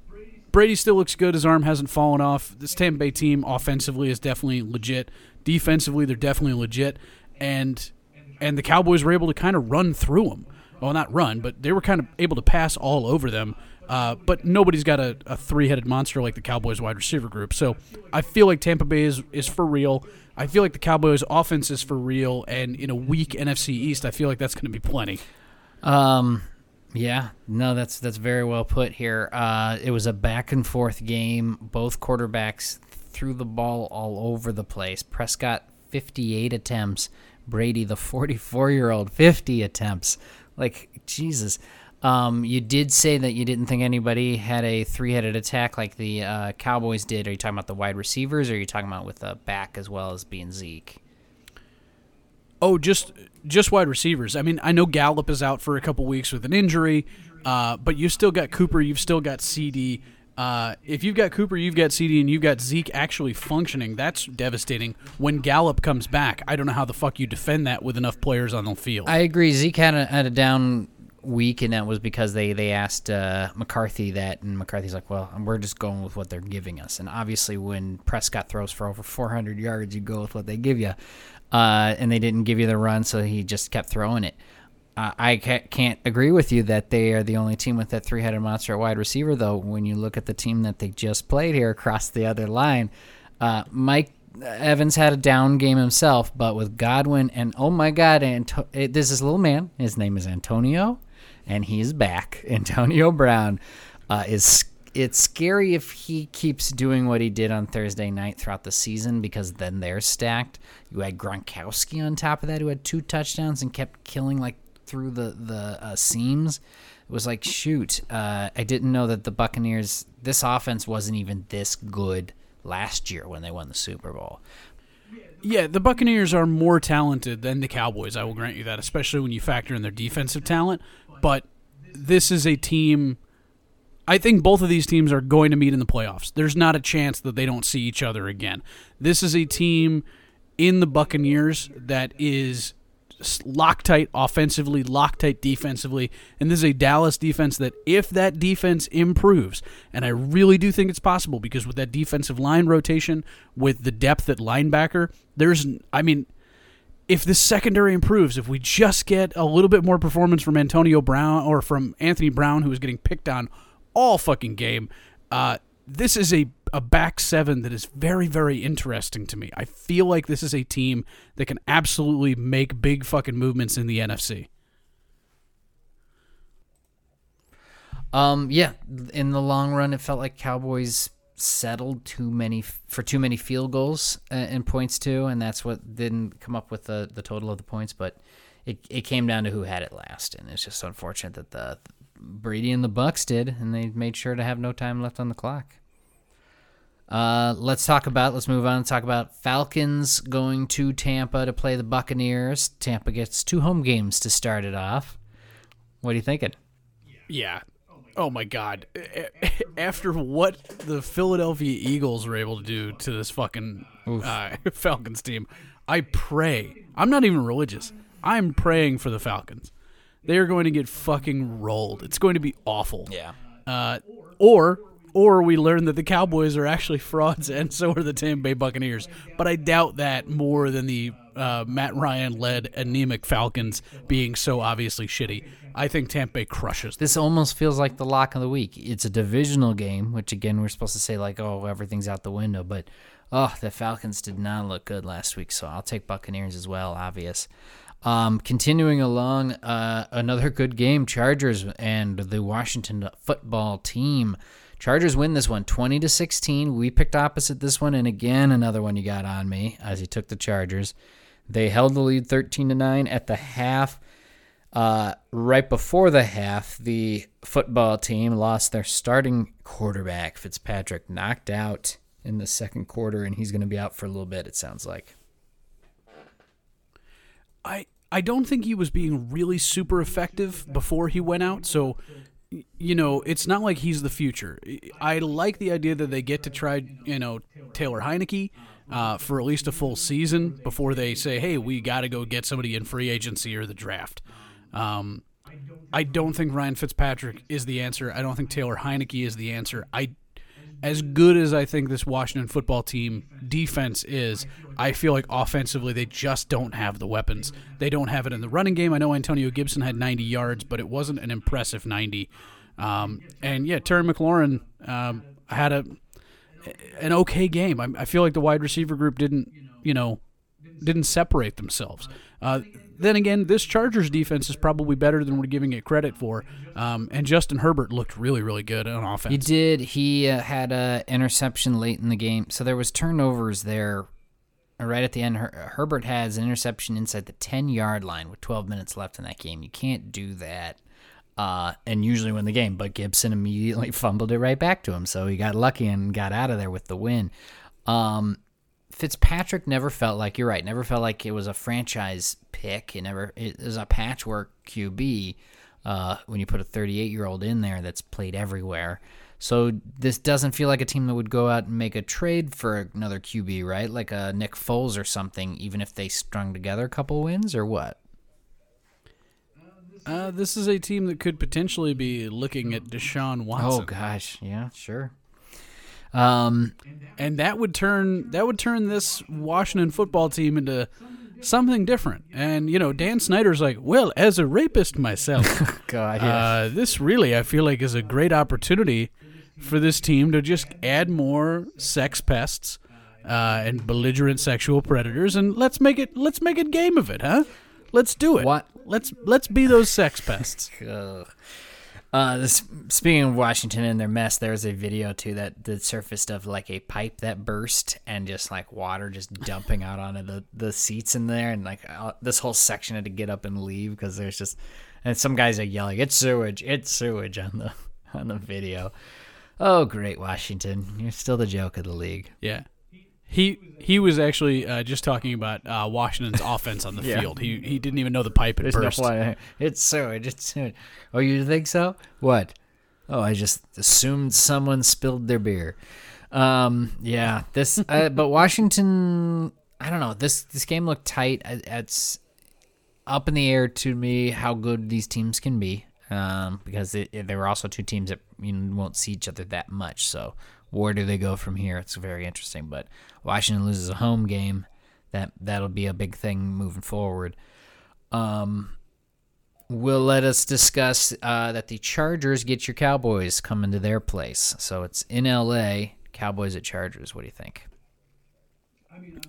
Brady still looks good. His arm hasn't fallen off. This Tampa Bay team offensively is definitely legit. Defensively, they're definitely legit, and and the Cowboys were able to kind of run through them. Well, not run, but they were kind of able to pass all over them. Uh, but nobody's got a, a three-headed monster like the Cowboys wide receiver group. So I feel like Tampa Bay is, is for real. I feel like the Cowboys offense is for real, and in a weak NFC East, I feel like that's going to be plenty. Um, yeah, no, that's that's very well put here. Uh, it was a back and forth game. Both quarterbacks threw the ball all over the place. Prescott, fifty-eight attempts. Brady, the forty-four-year-old, fifty attempts. Like Jesus. Um, you did say that you didn't think anybody had a three-headed attack like the uh, Cowboys did. Are you talking about the wide receivers, or are you talking about with the back as well as being Zeke? Oh, just just wide receivers. I mean, I know Gallup is out for a couple weeks with an injury. Uh, but you've still got Cooper. You've still got CeeDee. Uh, if you've got Cooper, you've got CeeDee, and you've got Zeke actually functioning, that's devastating. When Gallup comes back, I don't know how the fuck you defend that with enough players on the field. I agree. Zeke had a, had a down week, and that was because they they asked uh, McCarthy that, and McCarthy's like, "Well, we're just going with what they're giving us." And obviously, when Prescott throws for over 400 yards, you go with what they give you. Uh, and they didn't give you the run, so he just kept throwing it. Uh, I can't agree with you that they are the only team with that three-headed monster at wide receiver, though. When you look at the team that they just played here across the other line, uh, Mike Evans had a down game himself, but with Godwin and oh my God, Anto- this is a little man. His name is Antonio, and he's back. Antonio Brown uh, is. It's scary if he keeps doing what he did on Thursday night throughout the season because then they're stacked. You had Gronkowski on top of that, who had two touchdowns and kept killing like through the the uh, seams. It was like, shoot, uh, I didn't know that the Buccaneers. This offense wasn't even this good last year when they won the Super Bowl. Yeah, the Buccaneers are more talented than the Cowboys. I will grant you that, especially when you factor in their defensive talent. But this is a team. I think both of these teams are going to meet in the playoffs. There's not a chance that they don't see each other again. This is a team in the Buccaneers that is Loctite offensively, Loctite defensively, and this is a Dallas defense that if that defense improves, and I really do think it's possible because with that defensive line rotation, with the depth at linebacker, there's I mean, if the secondary improves, if we just get a little bit more performance from Antonio Brown or from Anthony Brown, who is getting picked on all fucking game, uh, this is a a back seven that is very, very interesting to me. I feel like this is a team that can absolutely make big fucking movements in the NFC. Um, yeah, in the long run, it felt like Cowboys settled too many for too many field goals uh, and points too, and that's what didn't come up with the the total of the points. But it it came down to who had it last, and it's just unfortunate that the Brady and the Bucks did, and they made sure to have no time left on the clock. Uh, let's talk about. Let's move on and talk about Falcons going to Tampa to play the Buccaneers. Tampa gets two home games to start it off. What are you thinking? Yeah. Oh my God! After what the Philadelphia Eagles were able to do to this fucking uh, Falcons team, I pray. I'm not even religious. I'm praying for the Falcons. They are going to get fucking rolled. It's going to be awful. Yeah. Uh, or or we learn that the Cowboys are actually frauds, and so are the Tampa Bay Buccaneers. But I doubt that more than the uh, Matt Ryan led anemic Falcons being so obviously shitty. I think Tampa Bay crushes. Them. This almost feels like the lock of the week. It's a divisional game, which again we're supposed to say like, oh, everything's out the window, but oh, the Falcons did not look good last week, so I'll take Buccaneers as well. Obvious. Um, continuing along, uh, another good game: Chargers and the Washington football team. Chargers win this one 20 to 16. We picked opposite this one, and again, another one you got on me as you took the Chargers. They held the lead 13 to 9 at the half. Uh, right before the half, the football team lost their starting quarterback, Fitzpatrick, knocked out in the second quarter, and he's going to be out for a little bit, it sounds like. I I don't think he was being really super effective before he went out. So you know, it's not like he's the future. I like the idea that they get to try, you know, Taylor Heinicke uh, for at least a full season before they say, hey, we got to go get somebody in free agency or the draft. Um, I don't think Ryan Fitzpatrick is the answer. I don't think Taylor Heinicke is the answer. I as good as I think this Washington football team defense is, I feel like offensively they just don't have the weapons. They don't have it in the running game. I know Antonio Gibson had 90 yards, but it wasn't an impressive 90. Um, and yeah, Terry McLaurin um, had a an okay game. I, I, feel like the wide receiver group didn't, you know, didn't separate themselves. Uh, then again, this Chargers defense is probably better than we're giving it credit for. Um, and Justin Herbert looked really, really good on offense. He did. He uh, had an interception late in the game, so there was turnovers there. Right at the end, Her- Herbert has an interception inside the ten yard line with 12 minutes left in that game. You can't do that. Uh, and usually win the game, but Gibson immediately fumbled it right back to him, so he got lucky and got out of there with the win. Um, Fitzpatrick never felt like you're right. Never felt like it was a franchise pick. It never it was a patchwork QB. uh, when you put a 38 year old in there that's played everywhere. So this doesn't feel like a team that would go out and make a trade for another QB, right? Like a Nick Foles or something, even if they strung together a couple wins or what? Uh, this is a team that could potentially be looking at Deshaun Watson. Oh gosh, yeah, sure. Um, and that would turn that would turn this Washington football team into something different. And you know, Dan Snyder's like, well, as a rapist myself, God, yeah. uh, this really I feel like is a great opportunity for this team to just add more sex pests uh, and belligerent sexual predators, and let's make it let's make a game of it, huh? Let's do it. What? Let's let's be those sex pests. Uh, this, speaking of Washington and their mess, there was a video too that that surfaced of like a pipe that burst and just like water just dumping out onto the, the seats in there, and like uh, this whole section had to get up and leave because there's just and some guys are yelling, "It's sewage! It's sewage!" on the on the video. Oh, great Washington! You're still the joke of the league. Yeah. He he was actually uh, just talking about uh, Washington's offense on the Yeah. field. He he didn't even know the pipe had There's burst. no. It's sewage. It's sewage. Oh, you think so? What? Oh, I just assumed someone spilled their beer. Um, yeah. This, uh, but Washington. I don't know. This this game looked tight. It's up in the air to me how good these teams can be. Um, because it, it, there were also two teams that you know, won't see each other that much. So where do they go from here? It's very interesting. But Washington loses a home game. That that'll be a big thing moving forward. Um, will let us discuss uh, that the Chargers get your Cowboys coming to their place. So it's in LA, Cowboys at Chargers. What do you think?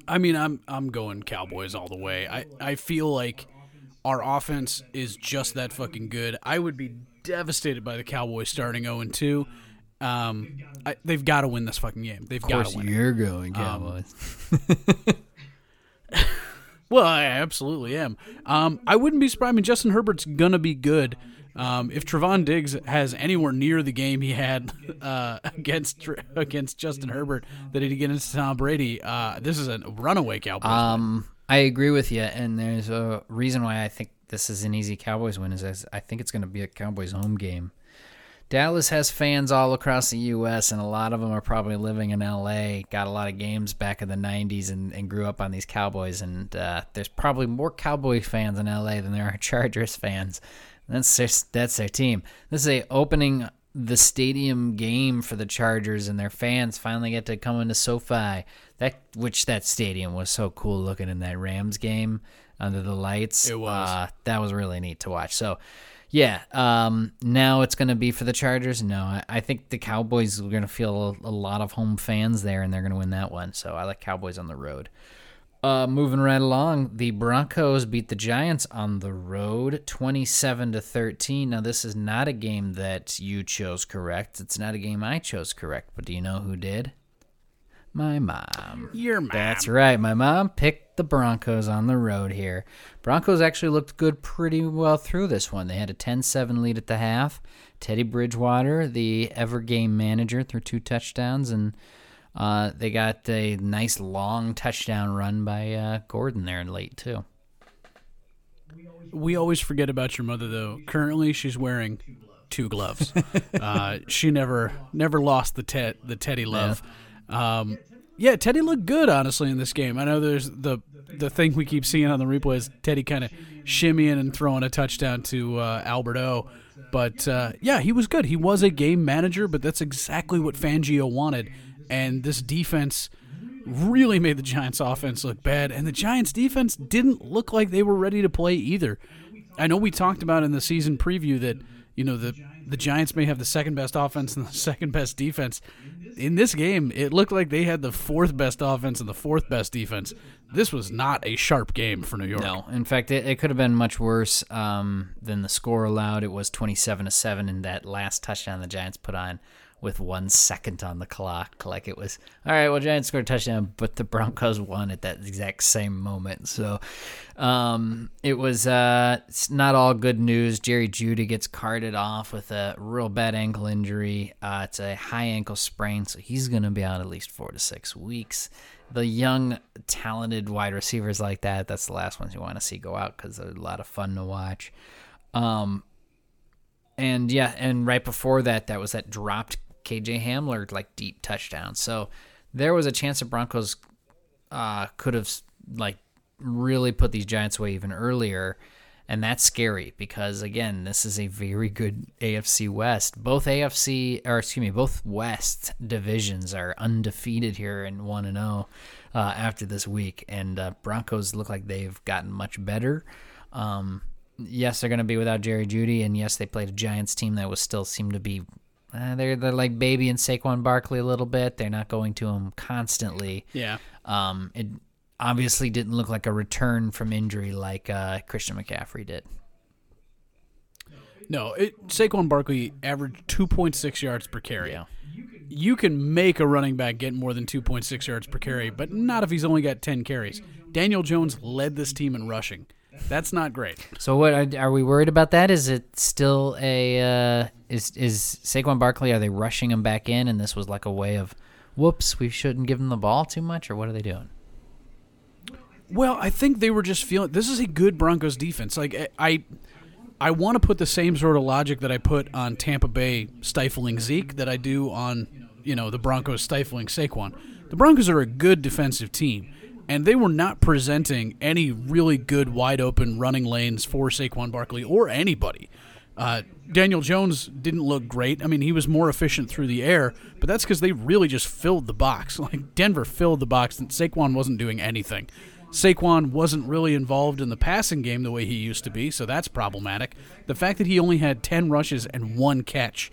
I mean, I'm I'm going Cowboys all the way. I I feel like our offense is just that fucking good. I would be devastated by the Cowboys starting 0 and 2. Um, I, they've got to win this fucking game. They've got to win. it. you're going Cowboys. Well, I absolutely am. Um, I wouldn't be surprised. I mean, Justin Herbert's gonna be good. Um, if Trevon Diggs has anywhere near the game he had uh, against against Justin Herbert that he did against Tom Brady, uh, this is a runaway Cowboys. Um, I agree with you, and there's a reason why I think this is an easy Cowboys win. Is I think it's going to be a Cowboys home game. Dallas has fans all across the U.S., and a lot of them are probably living in L.A. Got a lot of games back in the '90s, and, and grew up on these Cowboys. And uh, there's probably more Cowboy fans in L.A. than there are Chargers fans. That's their, that's their team. This is a opening the stadium game for the Chargers, and their fans finally get to come into SoFi. That which that stadium was so cool looking in that Rams game under the lights. It was. Uh, that was really neat to watch. So, yeah, um, now it's going to be for the Chargers. No, I, I think the Cowboys are going to feel a, a lot of home fans there, and they're going to win that one. So I like Cowboys on the road. Uh, moving right along, the Broncos beat the Giants on the road, twenty-seven to thirteen. Now this is not a game that you chose correct. It's not a game I chose correct. But do you know who did? My mom. Your mom. That's right. My mom picked the Broncos on the road here. Broncos actually looked good pretty well through this one. They had a 10 7 lead at the half. Teddy Bridgewater, the ever game manager, threw two touchdowns, and uh, they got a nice long touchdown run by uh, Gordon there late, too. We always forget about your mother, though. Currently, she's wearing two gloves. uh, she never never lost the te- the Teddy love. Um, yeah, Teddy looked good honestly in this game. I know there's the the thing we keep seeing on the replay is Teddy kind of shimmying and throwing a touchdown to uh, Albert O. But uh, yeah, he was good. He was a game manager, but that's exactly what Fangio wanted. And this defense really made the Giants' offense look bad, and the Giants' defense didn't look like they were ready to play either. I know we talked about in the season preview that you know the the Giants may have the second best offense and the second best defense. In this game, it looked like they had the fourth best offense and the fourth best defense. This was not a sharp game for New York. No, in fact, it, it could have been much worse um, than the score allowed. It was twenty-seven to seven in that last touchdown the Giants put on with one second on the clock. Like it was all right. Well, Giants scored a touchdown, but the Broncos won at that exact same moment. So um, it was uh, it's not all good news. Jerry Jeudy gets carted off with a real bad ankle injury. Uh, it's a high ankle sprain, so he's going to be out at least four to six weeks the young, talented wide receivers like that, that's the last ones you want to see go out because they're a lot of fun to watch. Um, and yeah, and right before that, that was that dropped KJ Hamler like deep touchdown. So there was a chance the Broncos uh, could have like really put these Giants away even earlier. And that's scary because again, this is a very good AFC West. Both AFC or excuse me, both West divisions are undefeated here in one and zero uh, after this week, and uh, Broncos look like they've gotten much better. Um, yes, they're going to be without Jerry Jeudy, and yes, they played a Giants team that was still seemed to be. Uh, they're they're like baby and Saquon Barkley a little bit. They're not going to him constantly. Yeah. Um, it obviously didn't look like a return from injury like uh, Christian McCaffrey did. No, it, Saquon Barkley averaged 2.6 yards per carry. Yeah. You can make a running back get more than 2.6 yards per carry, but not if he's only got 10 carries. Daniel Jones led this team in rushing. That's not great. So what are, are we worried about that? Is it still a uh, is is Saquon Barkley? Are they rushing him back in, and this was like a way of, whoops, we shouldn't give him the ball too much, or what are they doing? Well, I think they were just feeling this is a good Broncos defense. Like I I want to put the same sort of logic that I put on Tampa Bay stifling Zeke that I do on, you know, the Broncos stifling Saquon. The Broncos are a good defensive team, and they were not presenting any really good wide open running lanes for Saquon Barkley or anybody. Uh, Daniel Jones didn't look great. I mean, he was more efficient through the air, but that's because they really just filled the box. Like Denver filled the box, and Saquon wasn't doing anything. Saquon wasn't really involved in the passing game the way he used to be, so that's problematic. The fact that he only had 10 rushes and one catch,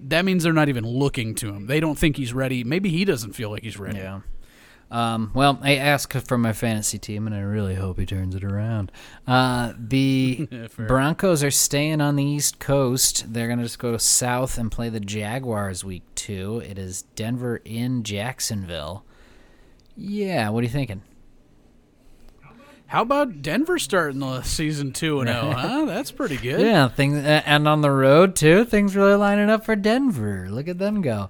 that means they're not even looking to him. They don't think he's ready. Maybe he doesn't feel like he's ready. Yeah. Um, well, I asked for my fantasy team, and I really hope he turns it around. Uh, the Broncos are staying on the East Coast. They're going to just go south and play the Jaguars week two. It is Denver in Jacksonville. Yeah, what are you thinking? How about Denver starting the season two and zero? Huh? That's pretty good. Yeah, things and on the road too. Things really lining up for Denver. Look at them go.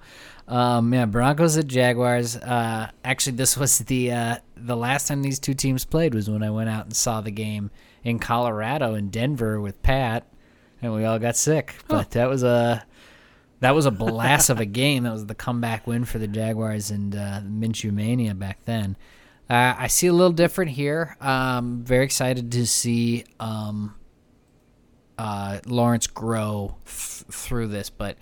Um, yeah, Broncos at Jaguars. Uh, actually, this was the uh, the last time these two teams played was when I went out and saw the game in Colorado in Denver with Pat, and we all got sick. But that was a that was a blast of a game. That was the comeback win for the Jaguars and uh, Minshew mania back then. Uh, I see a little different here. Um, very excited to see um, uh, Lawrence grow f- through this, but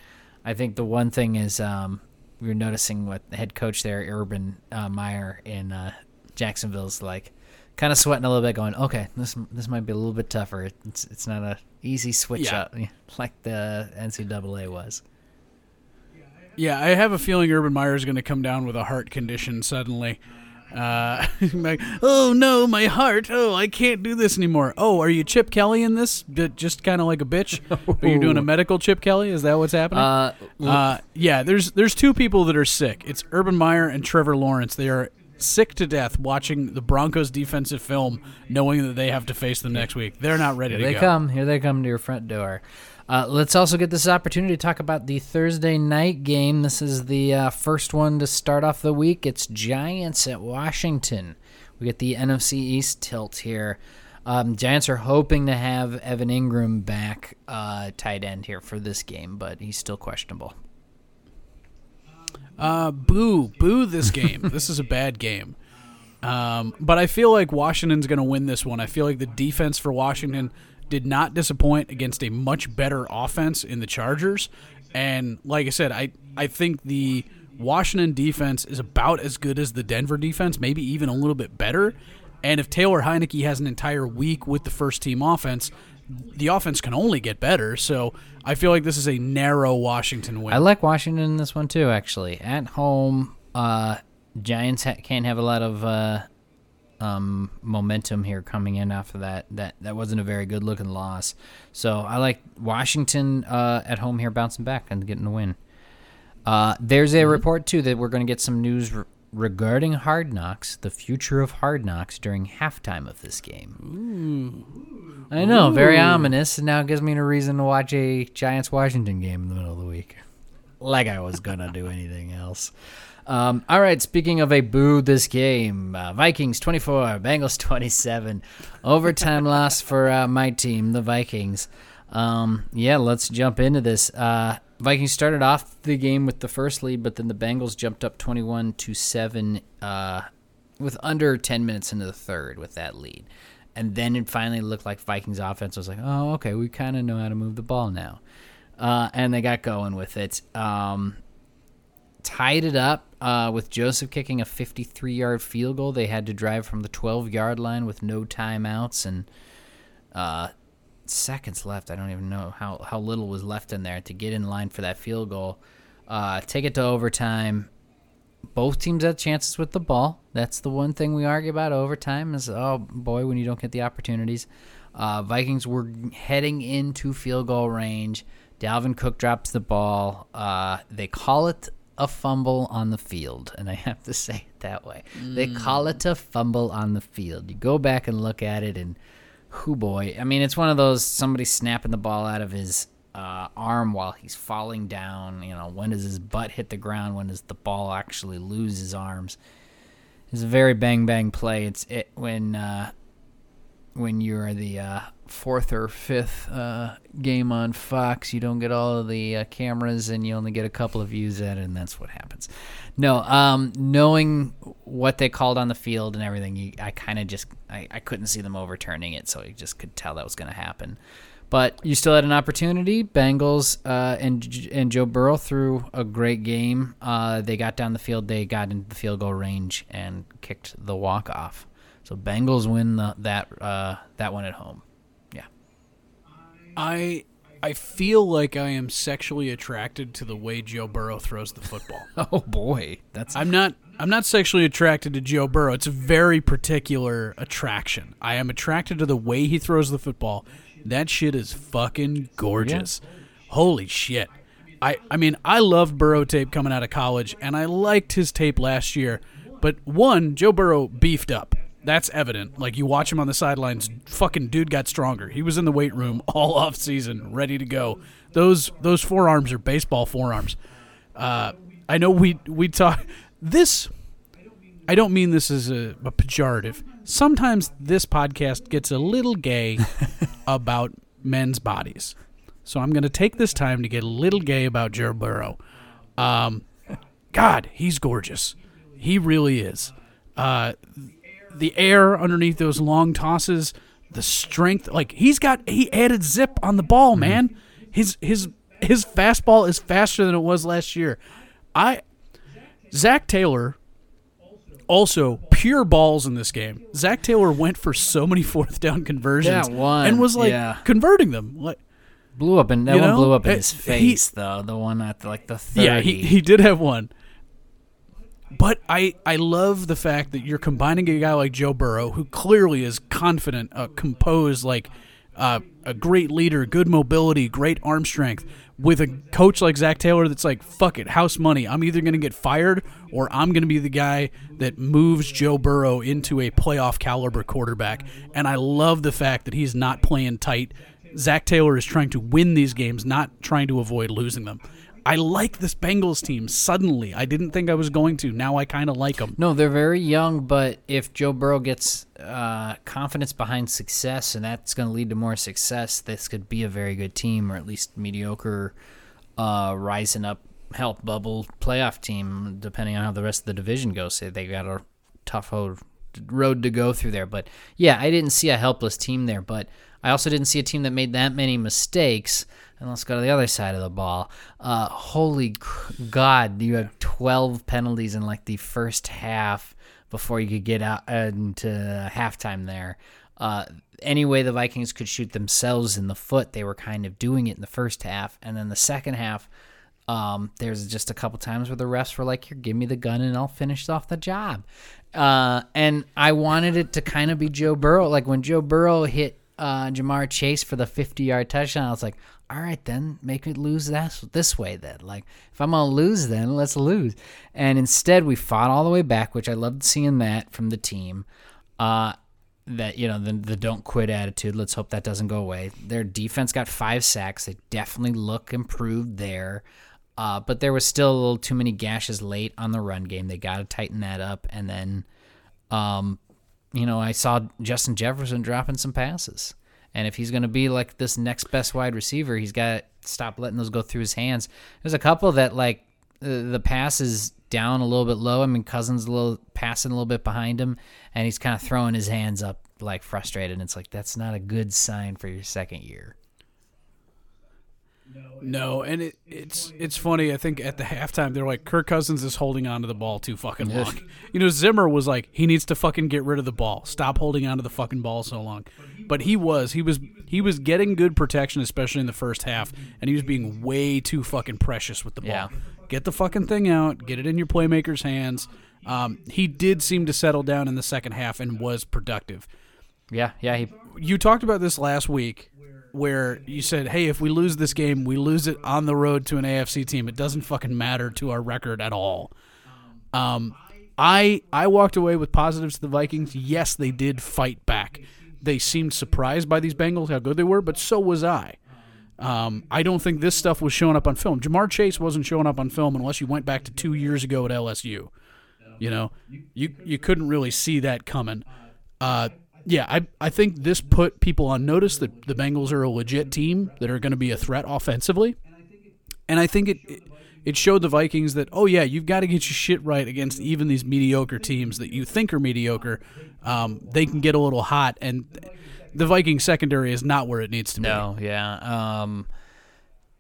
I think the one thing is um, we are noticing what the head coach there, Urban uh, Meyer in uh, Jacksonville's like kind of sweating a little bit, going, "Okay, this this might be a little bit tougher. It's it's not a easy switch Yeah. up like the NCAA was." Yeah, I have a feeling Urban Meyer is going to come down with a heart condition suddenly. Uh, like, oh no, my heart! Oh, I can't do this anymore. Oh, are you Chip Kelly in this? D- Just kind of like a bitch. Are you doing a medical Chip Kelly? Is that what's happening? Uh, Uh, yeah, there's there's two people that are sick. It's Urban Meyer and Trevor Lawrence. They are sick to death watching the Broncos defensive film, knowing that they have to face them next week. They're not ready Here to they go. come. Here they come to your front door. Uh, let's also get this opportunity to talk about the Thursday night game. This is the uh, first one to start off the week. It's Giants at Washington. We get the NFC East tilt here. Um, Giants are hoping to have Evan Engram back uh, tight end here for this game, but he's still questionable. Uh, boo, boo this game. this is a bad game. Um, but I feel like Washington's going to win this one. I feel like the defense for Washington did not disappoint against a much better offense in the Chargers. And like I said, I, I think the Washington defense is about as good as the Denver defense, maybe even a little bit better. And if Taylor Heinicke has an entire week with the first team offense, the offense can only get better. So I feel like this is a narrow Washington win. I like Washington in this one too. Actually, at home, uh, Giants ha- can't have a lot of uh, um, momentum here coming in after that. That that wasn't a very good looking loss. So I like Washington uh, at home here, bouncing back and getting the win. Uh, there's a report too that we're going to get some news re- regarding Hard Knocks, the future of Hard Knocks during halftime of this game. I know, very ominous, and now it gives me a reason to watch a Giants Washington game in the middle of the week. Like I was gonna do anything else. Um, all right, speaking of a boo this game, uh, Vikings 24, Bengals 27. Overtime loss for uh, my team, the Vikings. Um, yeah, let's jump into this. Uh, Vikings started off the game with the first lead, but then the Bengals jumped up 21 to 7 uh, with under 10 minutes into the third with that lead. And then it finally looked like Vikings offense was like, oh, okay, we kind of know how to move the ball now. Uh, and they got going with it. Um, tied it up uh, with Joseph kicking a 53 yard field goal. They had to drive from the 12 yard line with no timeouts and uh, seconds left. I don't even know how, how little was left in there to get in line for that field goal. Uh, take it to overtime. Both teams had chances with the ball. That's the one thing we argue about overtime is, oh boy, when you don't get the opportunities. Uh, Vikings were heading into field goal range. Dalvin Cook drops the ball. Uh, they call it a fumble on the field, and I have to say it that way. Mm. They call it a fumble on the field. You go back and look at it, and who boy, I mean, it's one of those somebody snapping the ball out of his uh, arm while he's falling down. You know, when does his butt hit the ground? When does the ball actually lose his arms? It's a very bang bang play. It's it when uh, when you're the uh, fourth or fifth uh, game on Fox, you don't get all of the uh, cameras and you only get a couple of views at it, and that's what happens. No, um, knowing what they called on the field and everything, you, I kind of just I, I couldn't see them overturning it, so you just could tell that was going to happen. But you still had an opportunity. Bengals uh, and and Joe Burrow threw a great game. Uh, they got down the field, they got into the field goal range and kicked the walk off. So Bengals win the, that uh, that one at home. I I feel like I am sexually attracted to the way Joe Burrow throws the football. oh boy, that's I'm not I'm not sexually attracted to Joe Burrow. It's a very particular attraction. I am attracted to the way he throws the football. That shit is fucking gorgeous. Yeah. Holy shit. I I mean, I loved Burrow tape coming out of college and I liked his tape last year. But one, Joe Burrow beefed up. That's evident. Like you watch him on the sidelines, fucking dude got stronger. He was in the weight room all off season, ready to go. Those those forearms are baseball forearms. Uh, I know we we talk this. I don't mean this as a, a pejorative. Sometimes this podcast gets a little gay about men's bodies. So I'm going to take this time to get a little gay about Joe Burrow. Um, God, he's gorgeous. He really is. Uh, the air underneath those long tosses, the strength. Like he's got he added zip on the ball, mm-hmm. man. His his his fastball is faster than it was last year. I Zac Taylor also pure balls in this game. Zac Taylor went for so many fourth down conversions one, and was like yeah. converting them. Like blew up and that one know? blew up in his face he, though. The one at the, like the 30. Yeah, he, he did have one. But I, I love the fact that you're combining a guy like Joe Burrow, who clearly is confident, uh, composed, like uh, a great leader, good mobility, great arm strength, with a coach like Zac Taylor that's like, fuck it, house money. I'm either going to get fired or I'm going to be the guy that moves Joe Burrow into a playoff caliber quarterback. And I love the fact that he's not playing tight. Zac Taylor is trying to win these games, not trying to avoid losing them. I like this Bengals team suddenly. I didn't think I was going to. Now I kind of like them. No, they're very young, but if Joe Burrow gets uh, confidence behind success, and that's going to lead to more success, this could be a very good team, or at least mediocre, uh, rising up, help bubble playoff team, depending on how the rest of the division goes. They got a tough road to go through there, but yeah, I didn't see a helpless team there, but I also didn't see a team that made that many mistakes and let's go to the other side of the ball. Uh, holy God, you had 12 penalties in like the first half before you could get out into halftime there. Uh, any way the Vikings could shoot themselves in the foot, they were kind of doing it in the first half. And then the second half, um, there's just a couple times where the refs were like, "Here, give me the gun, and I'll finish off the job." Uh, and I wanted it to kind of be Joe Burrow. Like when Joe Burrow hit uh, Ja'Marr Chase for the 50 yard touchdown, I was like, all right, then make it lose that this way. Then, like, if I'm gonna lose, then let's lose. And instead, we fought all the way back, which I loved seeing that from the team. Uh, that you know the the don't quit attitude. Let's hope that doesn't go away. Their defense got five sacks. They definitely look improved there. Uh, but there was still a little too many gashes late on the run game. They got to tighten that up. And then, um, you know, I saw Justin Jefferson dropping some passes And if he's going to be like this next best wide receiver, he's got to stop letting those go through his hands. There's a couple that like the pass is down a little bit low. I mean, Cousins a little passing a little bit behind him, and he's kind of throwing his hands up like frustrated. And it's like that's not a good sign for your second year. No, and it, it's it's funny. I think at the halftime they're like Kirk Cousins is holding onto the ball too fucking long. you know, Zimmer was like he needs to fucking get rid of the ball. Stop holding onto the fucking ball so long. But he was he was he was getting good protection, especially in the first half, and he was being way too fucking precious with the ball. Yeah. Get the fucking thing out. Get it in your playmaker's hands. Um, he did seem to settle down in the second half and was productive. Yeah, yeah. He You talked about this last week where you said, "Hey, if we lose this game, we lose it on the road to an AFC team. It doesn't fucking matter to our record at all." Um, I I walked away with positives to the Vikings. Yes, they did fight back. They seemed surprised by these Bengals how good they were, but so was I. Um, I don't think this stuff was showing up on film. Ja'Marr Chase wasn't showing up on film unless you went back to two years ago at LSU. You know, you you couldn't really see that coming. Uh, yeah, I I think this put people on notice that the Bengals are a legit team that are going to be a threat offensively, and I think it, it showed the Vikings that oh yeah, you've got to get your shit right against even these mediocre teams that you think are mediocre. Um, they can get a little hot, and the Viking secondary is not where it needs to be. No, yeah. Um,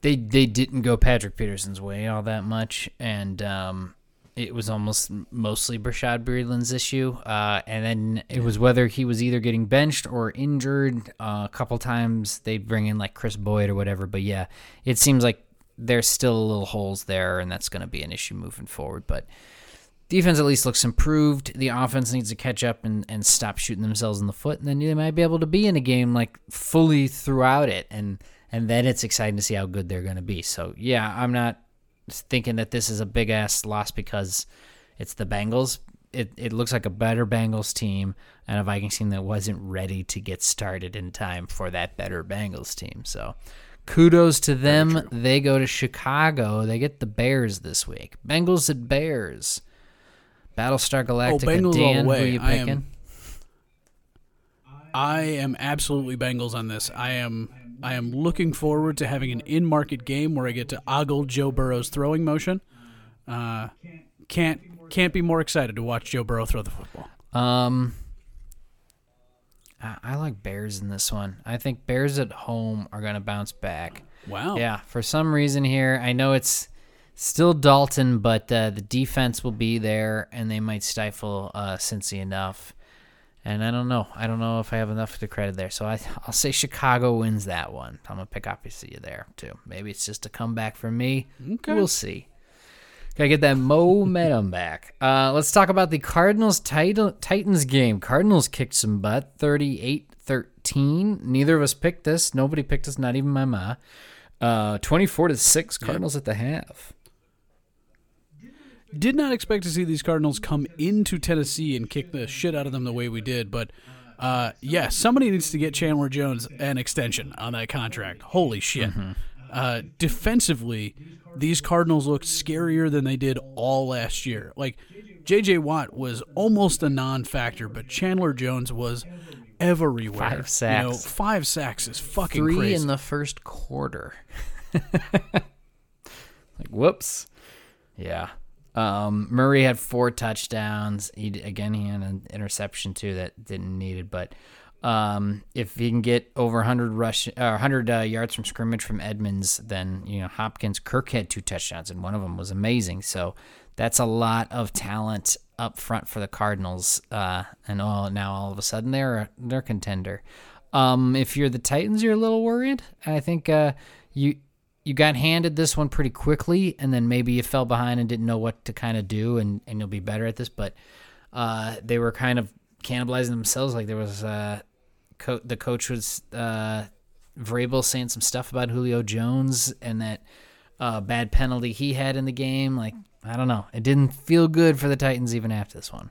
they they didn't go Patrick Peterson's way all that much, and um, it was almost mostly Bashaud Breeland's issue. Uh, and then it was whether he was either getting benched or injured. Uh, a couple times they bring in like Kris Boyd or whatever. But yeah, it seems like there's still little holes there, and that's going to be an issue moving forward. But defense at least looks improved. The offense needs to catch up and, and stop shooting themselves in the foot, and then they might be able to be in a game like fully throughout it, and and then it's exciting to see how good they're going to be. So yeah, I'm not thinking that this is a big ass loss because it's the Bengals. It it looks like a better Bengals team and a Vikings team that wasn't ready to get started in time for that better Bengals team. So kudos to them. They go to Chicago. They get the Bears this week. Bengals at Bears. Battlestar Galactica. Oh, Bengals all the Dan, who are you I am- picking? I am absolutely Bengals on this. I am I am looking forward to having an in-market game where I get to ogle Joe Burrow's throwing motion. Uh, can't can't be more excited to watch Joe Burrow throw the football. Um, I, I like Bears in this one. I think Bears at home are going to bounce back. Wow. Yeah, for some reason here, I know it's still Dalton, but uh, the defense will be there, and they might stifle uh, Cincy enough. And I don't know. I don't know if I have enough to credit there. So I, I'll say Chicago wins that one. I'm gonna pick obviously you there too. Maybe it's just a comeback for me. Okay. We'll see. Gotta get that momentum back. Uh, let's talk about the Cardinals Tit- Titans game. Cardinals kicked some butt, 38 13. Neither of us picked this. Nobody picked us, not even my ma. Uh, 24 to 6, Cardinals at the half. Did not expect to see these Cardinals come into Tennessee and kick the shit out of them the way we did, but uh, yeah, somebody needs to get Chandler Jones an extension on that contract. Holy shit. Uh, defensively, these Cardinals looked scarier than they did all last year. Like, J.J. Watt was almost a non factor, but Chandler Jones was everywhere. Five sacks. You know, five sacks is fucking Three crazy. in the first quarter. like, whoops. Yeah. Um, Murray had four touchdowns. He again he had an interception too that didn't need it, but um, if he can get over 100 rush, uh, 100 uh, yards from scrimmage from Edmonds, then you know Hopkins. Kirk had two touchdowns, and one of them was amazing. So that's a lot of talent up front for the Cardinals. Uh, and all now all of a sudden they're they're contender. Um, if you're the Titans, you're a little worried. I think uh, you you got handed this one pretty quickly, and then maybe you fell behind and didn't know what to kind of do, and, and you'll be better at this. But uh, they were kind of cannibalizing themselves. Like there was uh, co- the coach was uh, Vrabel saying some stuff about Julio Jones and that uh, bad penalty he had in the game. Like I don't know, it didn't feel good for the Titans even after this one.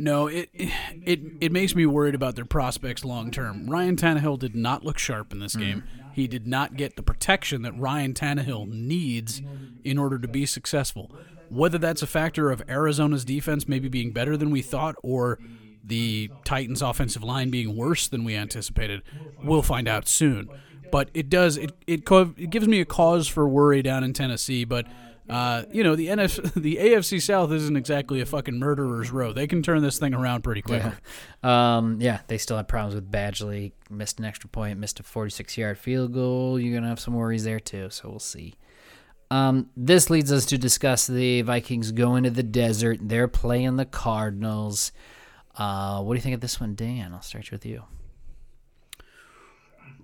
No, it it it makes me worried about their prospects long term. Ryan Tannehill did not look sharp in this game. He did not get the protection that Ryan Tannehill needs in order to be successful. Whether that's a factor of Arizona's defense maybe being better than we thought, or the Titans' offensive line being worse than we anticipated. We'll find out soon. But it does it it, co- it gives me a cause for worry down in Tennessee. But uh, you know the NF the AFC South isn't exactly a fucking murderer's row. They can turn this thing around pretty quickly. Yeah. Um, yeah, they still have problems with Badgley. Missed an extra point, missed a 46 yard field goal. You're going to have some worries there, too. So we'll see. Um, this leads us to discuss the Vikings going to the desert. They're playing the Cardinals. Uh, what do you think of this one, Dan? I'll start with you.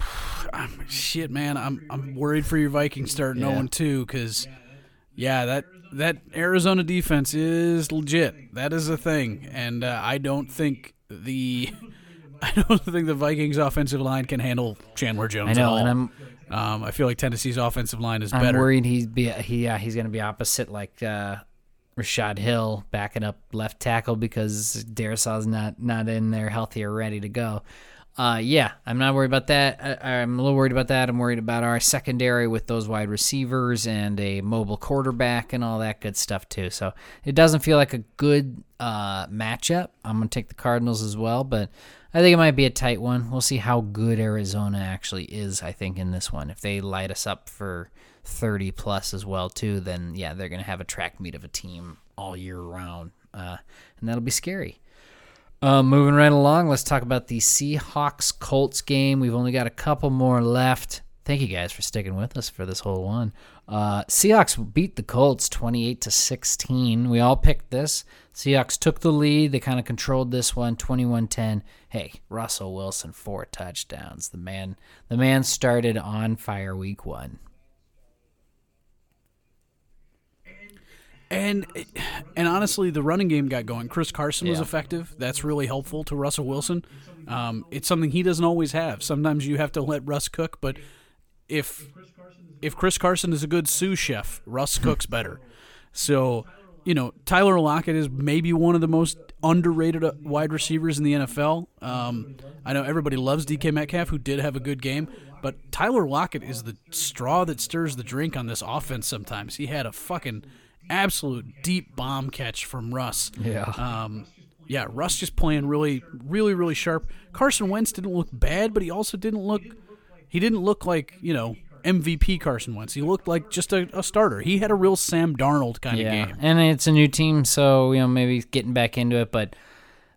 I'm, shit, man, I'm I'm worried for your Vikings starting Yeah. 0 2 because, yeah, that that Arizona defense is legit. That is a thing, and uh, I don't think the I don't think the Vikings offensive line can handle Chandler Jones. I know, at all. and I'm um, I feel like Tennessee's offensive line is better. I'm better. worried he's be he yeah he's gonna be opposite like uh, Rashod Hill backing up left tackle because Darrisaw's not not in there healthy or ready to go. Uh, yeah, I'm not worried about that. I, I'm a little worried about that. I'm worried about our secondary with those wide receivers and a mobile quarterback and all that good stuff too. So it doesn't feel like a good uh, matchup. I'm gonna take the Cardinals as well, but I think it might be a tight one. We'll see how good Arizona actually is. I think in this one, if they light us up for 30 plus as well too, then yeah, they're gonna have a track meet of a team all year round, uh, and that'll be scary. Uh, moving right along, let's talk about the Seahawks Colts game. We've only got a couple more left. Thank you guys for sticking with us for this whole one. Uh, Seahawks beat the Colts 28 to 16. We all picked this. Seahawks took the lead. They kind of controlled this one 21-10. Hey, Russell Wilson four touchdowns. The man the man started on fire week 1. And and honestly, the running game got going. Chris Carson was Yeah. effective. That's really helpful to Russell Wilson. Um, it's something he doesn't always have. Sometimes you have to let Russ cook, but if if Chris Carson is a good sous chef, Russ cooks better. So, you know, Tyler Lockett is maybe one of the most underrated uh, wide receivers in the NFL. Um, I know everybody loves DK Metcalf, who did have a good game, but Tyler Lockett is the straw that stirs the drink on this offense sometimes. He had a fucking absolute deep bomb catch from Russ. Yeah. Um, yeah, Russ just playing really, really, really sharp. Carson Wentz didn't look bad, but he also didn't look. He didn't look like you know MVP Carson Wentz. He looked like just a, a starter. He had a real Sam Darnold kind yeah, of game. and it's a new team, so you know maybe getting back into it. But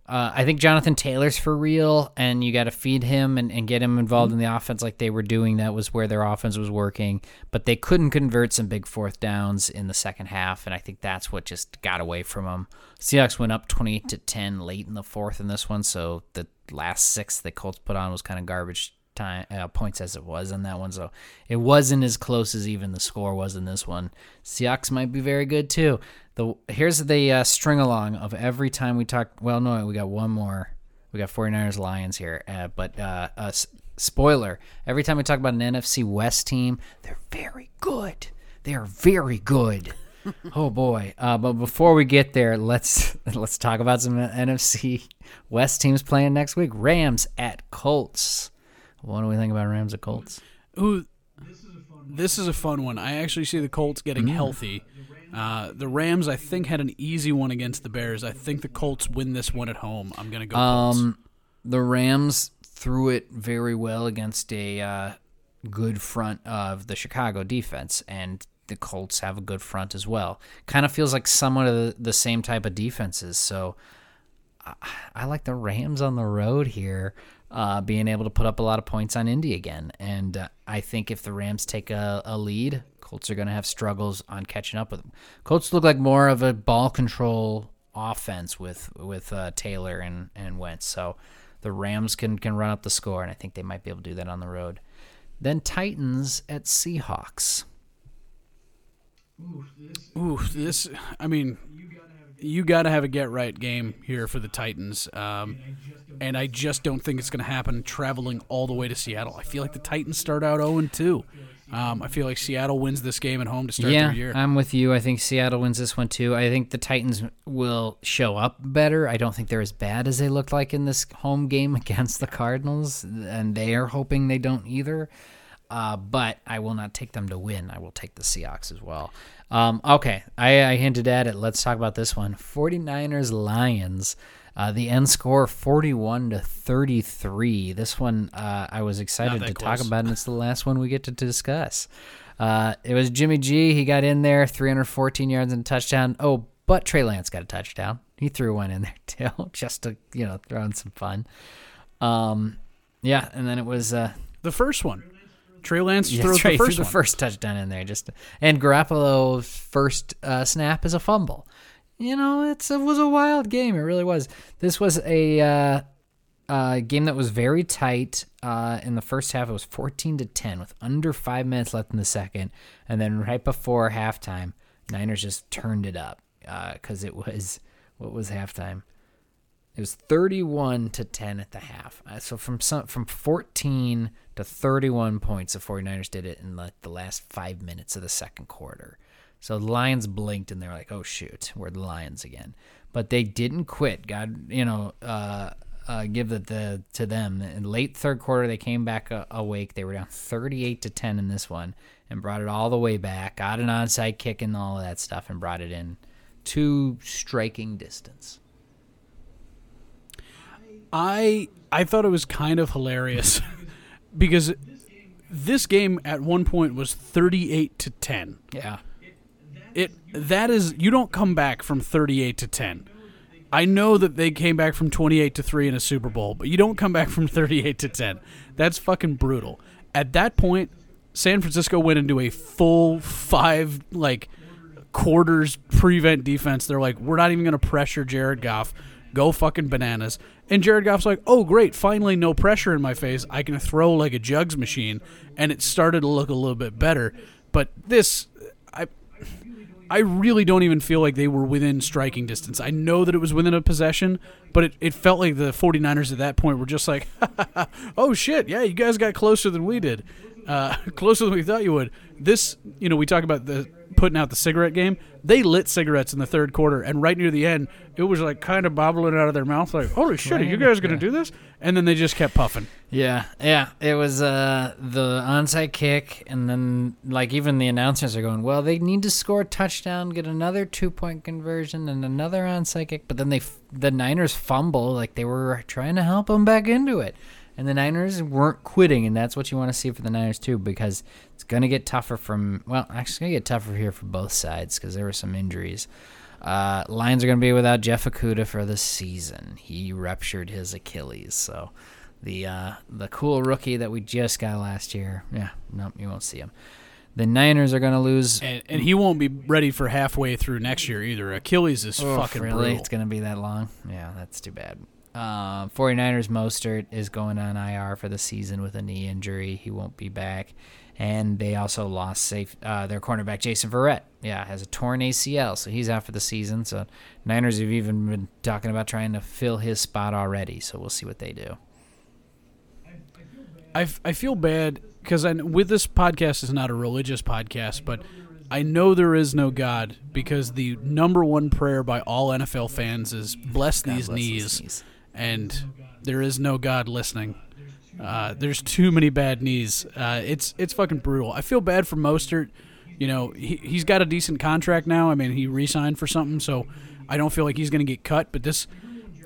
uh, I think Jonathan Taylor's for real, and you got to feed him and, and get him involved in the offense like they were doing. That was where their offense was working, but they couldn't convert some big fourth downs in the second half, and I think that's what just got away from them. Seahawks went up twenty eight to ten late in the fourth in this one, so the last six that Colts put on was kind of garbage time uh, points as it was in that one. So it wasn't as close as even the score was in this one. Seahawks might be very good too. The here's the uh, string along of every time we talk. Well, no, we got one more. We got 49ers Lions here, uh, but uh, uh, spoiler: every time we talk about an NFC West team, they're very good. They are very good. oh boy! Uh, but before we get there, let's let's talk about some NFC West teams playing next week. Rams at Colts. What do we think about Rams at Colts? Ooh, this is a fun one. I actually see the Colts getting Mm. healthy. Uh, the Rams, I think, had an easy one against the Bears. I think the Colts win this one at home. I'm gonna go Colts. Um, the Rams threw it very well against a uh, good front of the Chicago defense, and the Colts have a good front as well. Kind of feels like somewhat of the, the same type of defenses. So I, I like the Rams on the road here, uh, being able to put up a lot of points on Indy again. And uh, I think if the Rams take a, a lead, Colts are going to have struggles on catching up with them. Colts look like more of a ball control offense with with uh, Taylor and and Wentz. So the Rams can can run up the score, and I think they might be able to do that on the road. Then Titans at Seahawks. Ooh, this. I mean, you got to have a get right game here for the Titans. Um, and I just don't think it's going to happen traveling all the way to Seattle. I feel like the Titans start out 0 2. Um, I feel like Seattle wins this game at home to start yeah, their year. I'm with you. I think Seattle wins this one too. I think the Titans will show up better. I don't think they're as bad as they looked like in this home game against the Cardinals, and they are hoping they don't either. Uh, but I will not take them to win. I will take the Seahawks as well. Um, okay, I, I hinted at it. Let's talk about this one 49ers Lions. Uh, the end score 41 to 33. This one uh, I was excited to talk about, and it's the last one we get to discuss. Uh, it was Jimmy G. He got in there, 314 yards and a touchdown. Oh, but Trey Lance got a touchdown. He threw one in there too, just to you know throw in some fun. Um, yeah, and then it was uh, The first one. Trey Lance yeah, throws Trey the threw first the first touchdown in there. Just and Garoppolo's first uh, snap is a fumble. You know, it's it was a wild game. It really was. This was a uh, uh, game that was very tight. Uh, in the first half, it was fourteen to ten with under five minutes left in the second, and then right before halftime, Niners just turned it up because it was what was halftime. It was 31 to 10 at the half. Uh, so from some, from 14 to 31 points, the 49ers did it in like the last five minutes of the second quarter. So the Lions blinked and they're like, "Oh shoot, we're the Lions again." But they didn't quit. God, you know, uh, uh, give it the to them. In late third quarter, they came back uh, awake. They were down 38 to 10 in this one and brought it all the way back. Got an onside kick and all of that stuff and brought it in to striking distance. I I thought it was kind of hilarious because this game at one point was 38 to 10. Yeah. It that is you don't come back from 38 to 10. I know that they came back from 28 to 3 in a Super Bowl, but you don't come back from 38 to 10. That's fucking brutal. At that point, San Francisco went into a full 5 like quarters prevent defense. They're like, "We're not even going to pressure Jared Goff. Go fucking bananas." And Jared Goff's like, "Oh, great. Finally no pressure in my face. I can throw like a jugs machine." And it started to look a little bit better. But this I I really don't even feel like they were within striking distance. I know that it was within a possession, but it, it felt like the 49ers at that point were just like, oh shit, yeah, you guys got closer than we did. Uh, closer than we thought you would. This, you know, we talk about the putting out the cigarette game. They lit cigarettes in the third quarter, and right near the end, it was like kind of bobbling out of their mouth, like, holy shit, are you guys going to do this? And then they just kept puffing. Yeah, yeah. It was uh, the onside kick, and then like even the announcers are going, "Well, they need to score a touchdown, get another two point conversion, and another onside kick." But then they f- the Niners fumble, like they were trying to help them back into it, and the Niners weren't quitting, and that's what you want to see for the Niners too, because it's gonna get tougher from well, actually, it's gonna get tougher here for both sides because there were some injuries. Uh, Lions are going to be without Jeff Okudah for the season. He ruptured his Achilles, so the uh, the cool rookie that we just got last year, yeah, no, you won't see him. The Niners are going to lose. And, and he won't be ready for halfway through next year either. Achilles is Oh, fucking really? brutal. It's going to be that long? Yeah, that's too bad. Uh, 49ers Mostert is going on IR for the season with a knee injury. He won't be back. And they also lost safe uh, their cornerback Jason Verrett. Yeah, has a torn ACL, so he's out for the season. So Niners have even been talking about trying to fill his spot already. So we'll see what they do. I, I feel bad because with this podcast is not a religious podcast, but I know there is no God because the number one prayer by all NFL fans is bless God these bless these knees, knees. And there is no God listening. Uh, there's too many bad knees. Uh, it's it's fucking brutal. I feel bad for Mostert. You know, he he's got a decent contract now. I mean, he re-signed for something, so I don't feel like he's going to get cut. But this,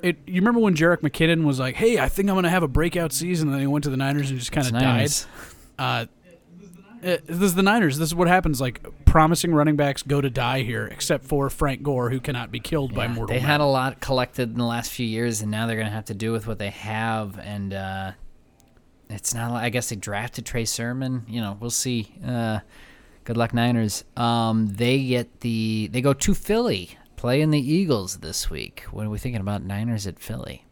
it. You remember when Jerick McKinnon was like, "Hey, I think I'm going to have a breakout season," and then he went to the Niners and just kind of died. Uh, uh, this is the Niners. This is what happens. Like promising running backs go to die here, except for Frank Gore, who cannot be killed by Yeah, mortal they man. had a lot collected in the last few years, and now they're going to have to do with what they have. And uh, it's not. I guess they drafted Trey Sermon. You know, we'll see. Uh, good luck, Niners. Um, they get the. They go to Philly, playing the Eagles this week. What are we thinking about Niners at Philly?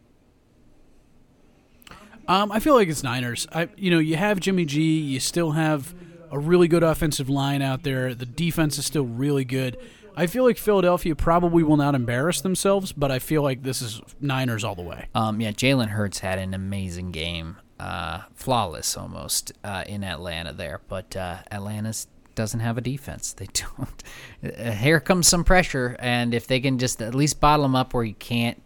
Um, I feel like it's Niners. I, you know, you have Jimmy G. You still have a really good offensive line out there. The defense is still really good. I feel like Philadelphia probably will not embarrass themselves, but I feel like this is Niners all the way. Um, yeah, Jalen Hurts had an amazing game, uh, flawless almost uh, in Atlanta there, but uh, doesn't have a defense. They don't. Here comes some pressure, and if they can just at least bottle them up where you can't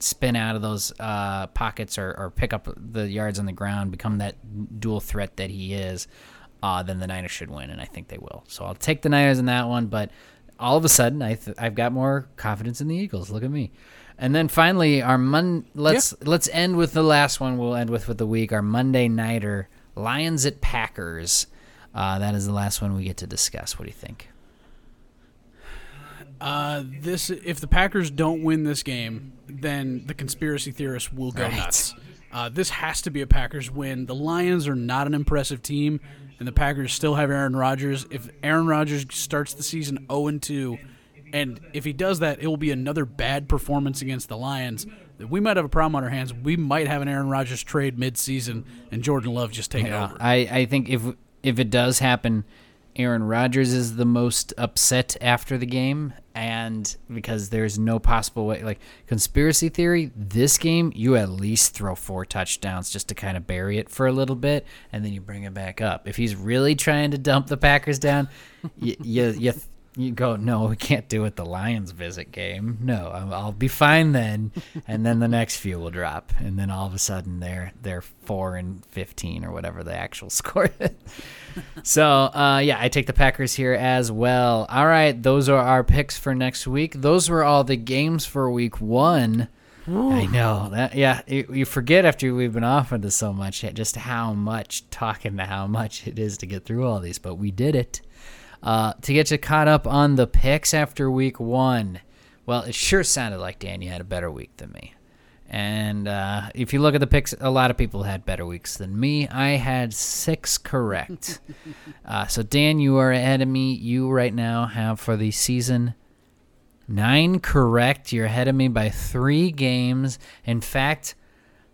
spin out of those uh, pockets or, or pick up the yards on the ground, become that dual threat that he is, uh, then the Niners should win, and I think they will. So I'll take the Niners in that one, but all of a sudden I th- I've got more confidence in the Eagles. Look at me. And then finally, our Mon. Let's let's end with the last one. We'll end with with the week. Our Monday nighter: Lions at Packers. Uh, that is the last one we get to discuss. What do you think? Uh, this if the Packers don't win this game, then the conspiracy theorists will go Right. nuts. Uh, this has to be a Packers win. The Lions are not an impressive team, and the Packers still have Aaron Rodgers. If Aaron Rodgers starts the season 0 and 2, and if he does that, it will be another bad performance against the Lions. We might have a problem on our hands. We might have an Aaron Rodgers trade mid-season, and Jordan Love just take it over. I, I think if if it does happen, Aaron Rodgers is the most upset after the game, and because there's no possible way. Like conspiracy theory, this game you at least throw four touchdowns just to kind of bury it for a little bit, and then you bring it back up. If he's really trying to dump the Packers down, you you. you you go, no, we can't do it the Lions visit game. No, I'll, I'll be fine then. And then the next few will drop, and then all of a sudden they're they're four and fifteen or whatever the actual score is. so uh, yeah, I take the Packers here as well. All right, those are our picks for next week. Those were all the games for week one. I know that. Yeah, you, you forget after we've been off of this so much just how much talking to how much it is to get through all these, but we did it. Uh, to get you caught up on the picks after week one, well, it sure sounded like Dan, you had a better week than me. And uh, if you look at the picks, a lot of people had better weeks than me. I had six correct. uh, so, Dan, you are ahead of me. You right now have for the season nine correct. You're ahead of me by three games. In fact,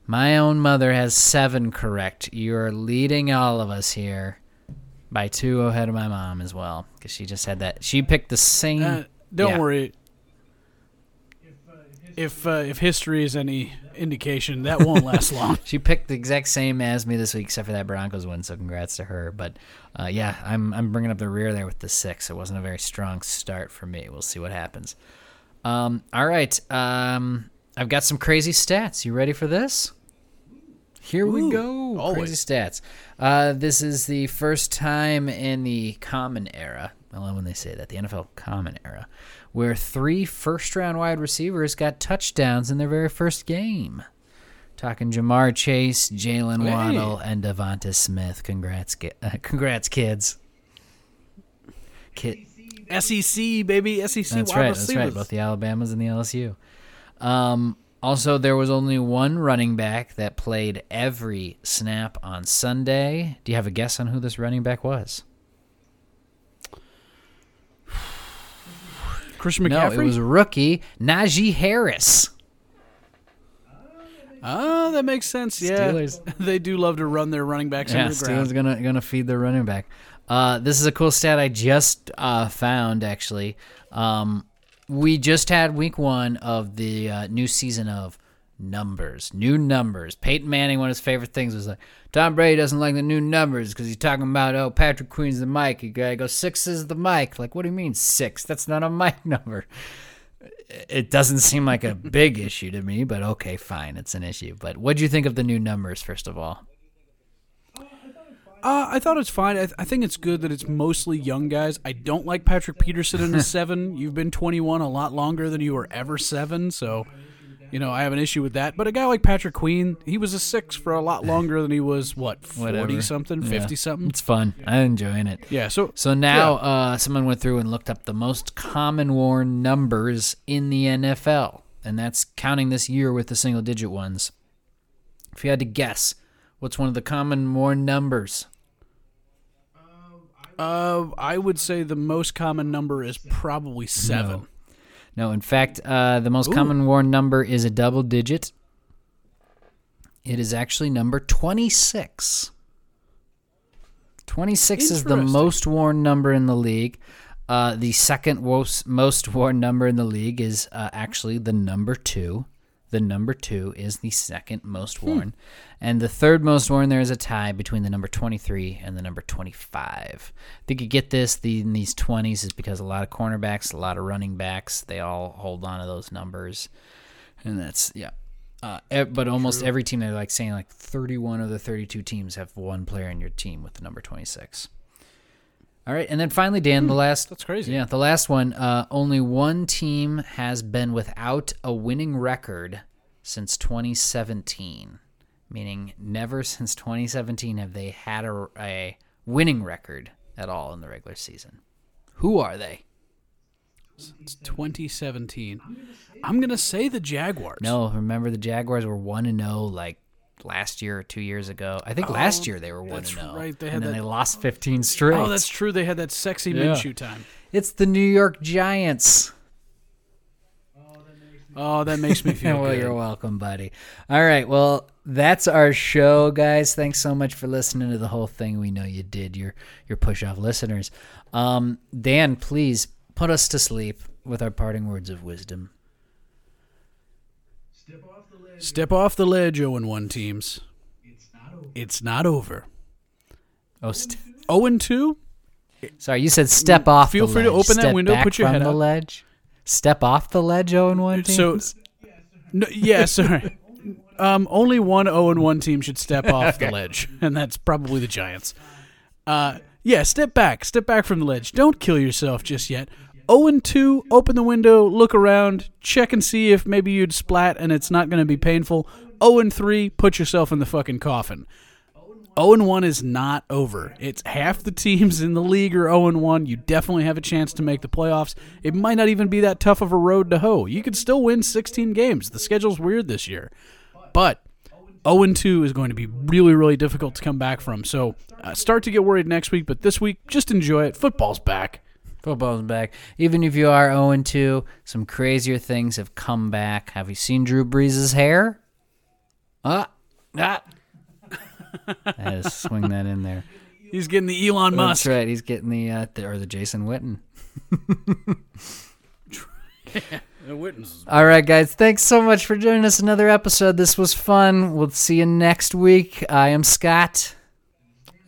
my own mother has seven correct. You're leading all of us here by two ahead of my mom as well because she just had that. She picked the same. Uh, don't Yeah. worry. If uh, if history is any indication, that won't last long. She picked the exact same as me this week, except for that Broncos win. So congrats to her. But uh, yeah, I'm I'm bringing up the rear there with the six. It wasn't a very strong start for me. We'll see what happens. Um, all right. Um, I've got some crazy stats. You ready for this? Here we Ooh, go. always. Crazy stats. Uh, this is the first time in the common era. I love when they say that the NFL common era, where three first-round wide receivers got touchdowns in their very first game. Talking Ja'Marr Chase, Jaylen Hey. Waddle, and DeVonta Smith. Congrats, ki- uh, congrats, kids. Kid, SEC baby, SEC that's right. That's receivers. right. Both the Alabamas and the LSU. Um, also, there was only one running back that played every snap on Sunday. Do you have a guess on who this running back was? Christian McCaffrey? No, it was rookie Najee Harris. oh, that makes sense. Yeah, Steelers. they do love to run their running backs Yeah, Steelers gonna gonna feed their running back. Uh, this is a cool stat I just uh, found actually. Um, we just had week one of the uh, new season of numbers, new numbers. Peyton Manning, one of his favorite things was like Tom Brady doesn't like the new numbers because he's talking about oh Patrick Queen's the mic. You gotta go six is the mic. Like what do you mean six? That's not a mic number. It doesn't seem like a big issue to me, but okay, fine, it's an issue. But what do you think of the new numbers first of all? Uh, I thought it's fine. I, th- I think it's good that it's mostly young guys. I don't like Patrick Peterson in a seven. You've been 21 a lot longer than you were ever seven, so you know I have an issue with that. But a guy like Patrick Queen, he was a six for a lot longer than he was what Whatever. 40 something, Yeah. 50 something. It's fun. I'm enjoying it. Yeah. So So now, uh, someone went through and looked up the most common worn numbers in the NFL, and that's counting this year with the single digit ones. If you had to guess, what's one of the common worn numbers? Uh, I would say the most common number is probably seven. No, in fact, uh, the most Ooh. common worn number is a double digit. It is actually number 26. 26 is the most worn number in the league. Uh, the second most, most worn number in the league is uh, actually the number two. The number two is the second most worn. And the third most worn, there is a tie between the number 23 and the number 25. I think you get this the, in these 20s is because a lot of cornerbacks, a lot of running backs, they all hold on to those numbers. And that's, yeah. Uh, but almost every team, they're like saying like 31 of the 32 teams have one player in your team with the number 26. All right, and then finally, Dan, the last That's crazy. Yeah, the last one. Uh, only one team has been without a winning record since 2017, meaning never since 2017 have they had a, a winning record at all in the regular season. Who are they? Since 2017. I'm gonna say the Jaguars. No, remember the Jaguars were one and zero like last year or two years ago. I think last year they were one and zero. right, they had and then that- they lost 15 straight. Oh, that's true. They had that sexy Yeah. Minshew time. it's the New York Giants. Oh, that makes me feel well, good. you're welcome, buddy. All right. Well, that's our show, guys. Thanks so much for listening to the whole thing. We know you did. You're you're push off listeners. Um, Dan, please put us to sleep with our parting words of wisdom. Step off the ledge, 0 and 1 teams. It's not over. Oh, st- 0 and 2? sorry. You said step off. Feel the free to ledge. open that window, put your head the out. ledge. Step off the ledge. Oh, and one. So, teams? no, yeah, sorry. Um, only one 0 and 1 team should step off the ledge, and that's probably the Giants. Uh, yeah, step back. Step back from the ledge. Don't kill yourself just yet. 0 and 2, open the window, look around, check and see if maybe you'd splat and it's not going to be painful. 0 and 3, put yourself in the fucking coffin. 0 and 1 is not over. It's half the teams in the league are 0 and 1. You definitely have a chance to make the playoffs. It might not even be that tough of a road to hoe. You could still win 16 games. The schedule's weird this year. But 0 and 2 is going to be really, really difficult to come back from. So uh, start to get worried next week, but this week, just enjoy it. Football's back. Football's back. Even if you are 0 2, some crazier things have come back. Have you seen Drew Brees' hair? Ah, ah. I had to swing that in there. He's getting the Elon Musk. That's right. He's getting the, uh, the or the Jason Witten. All right, guys. Thanks so much for joining us. Another episode. This was fun. We'll see you next week. I am Scott.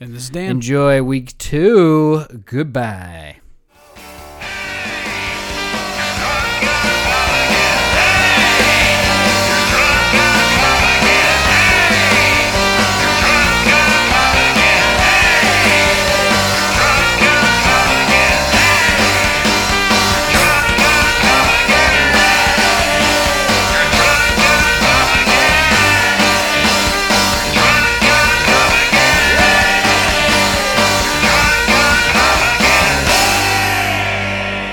And this is Dan. Enjoy week two. Goodbye.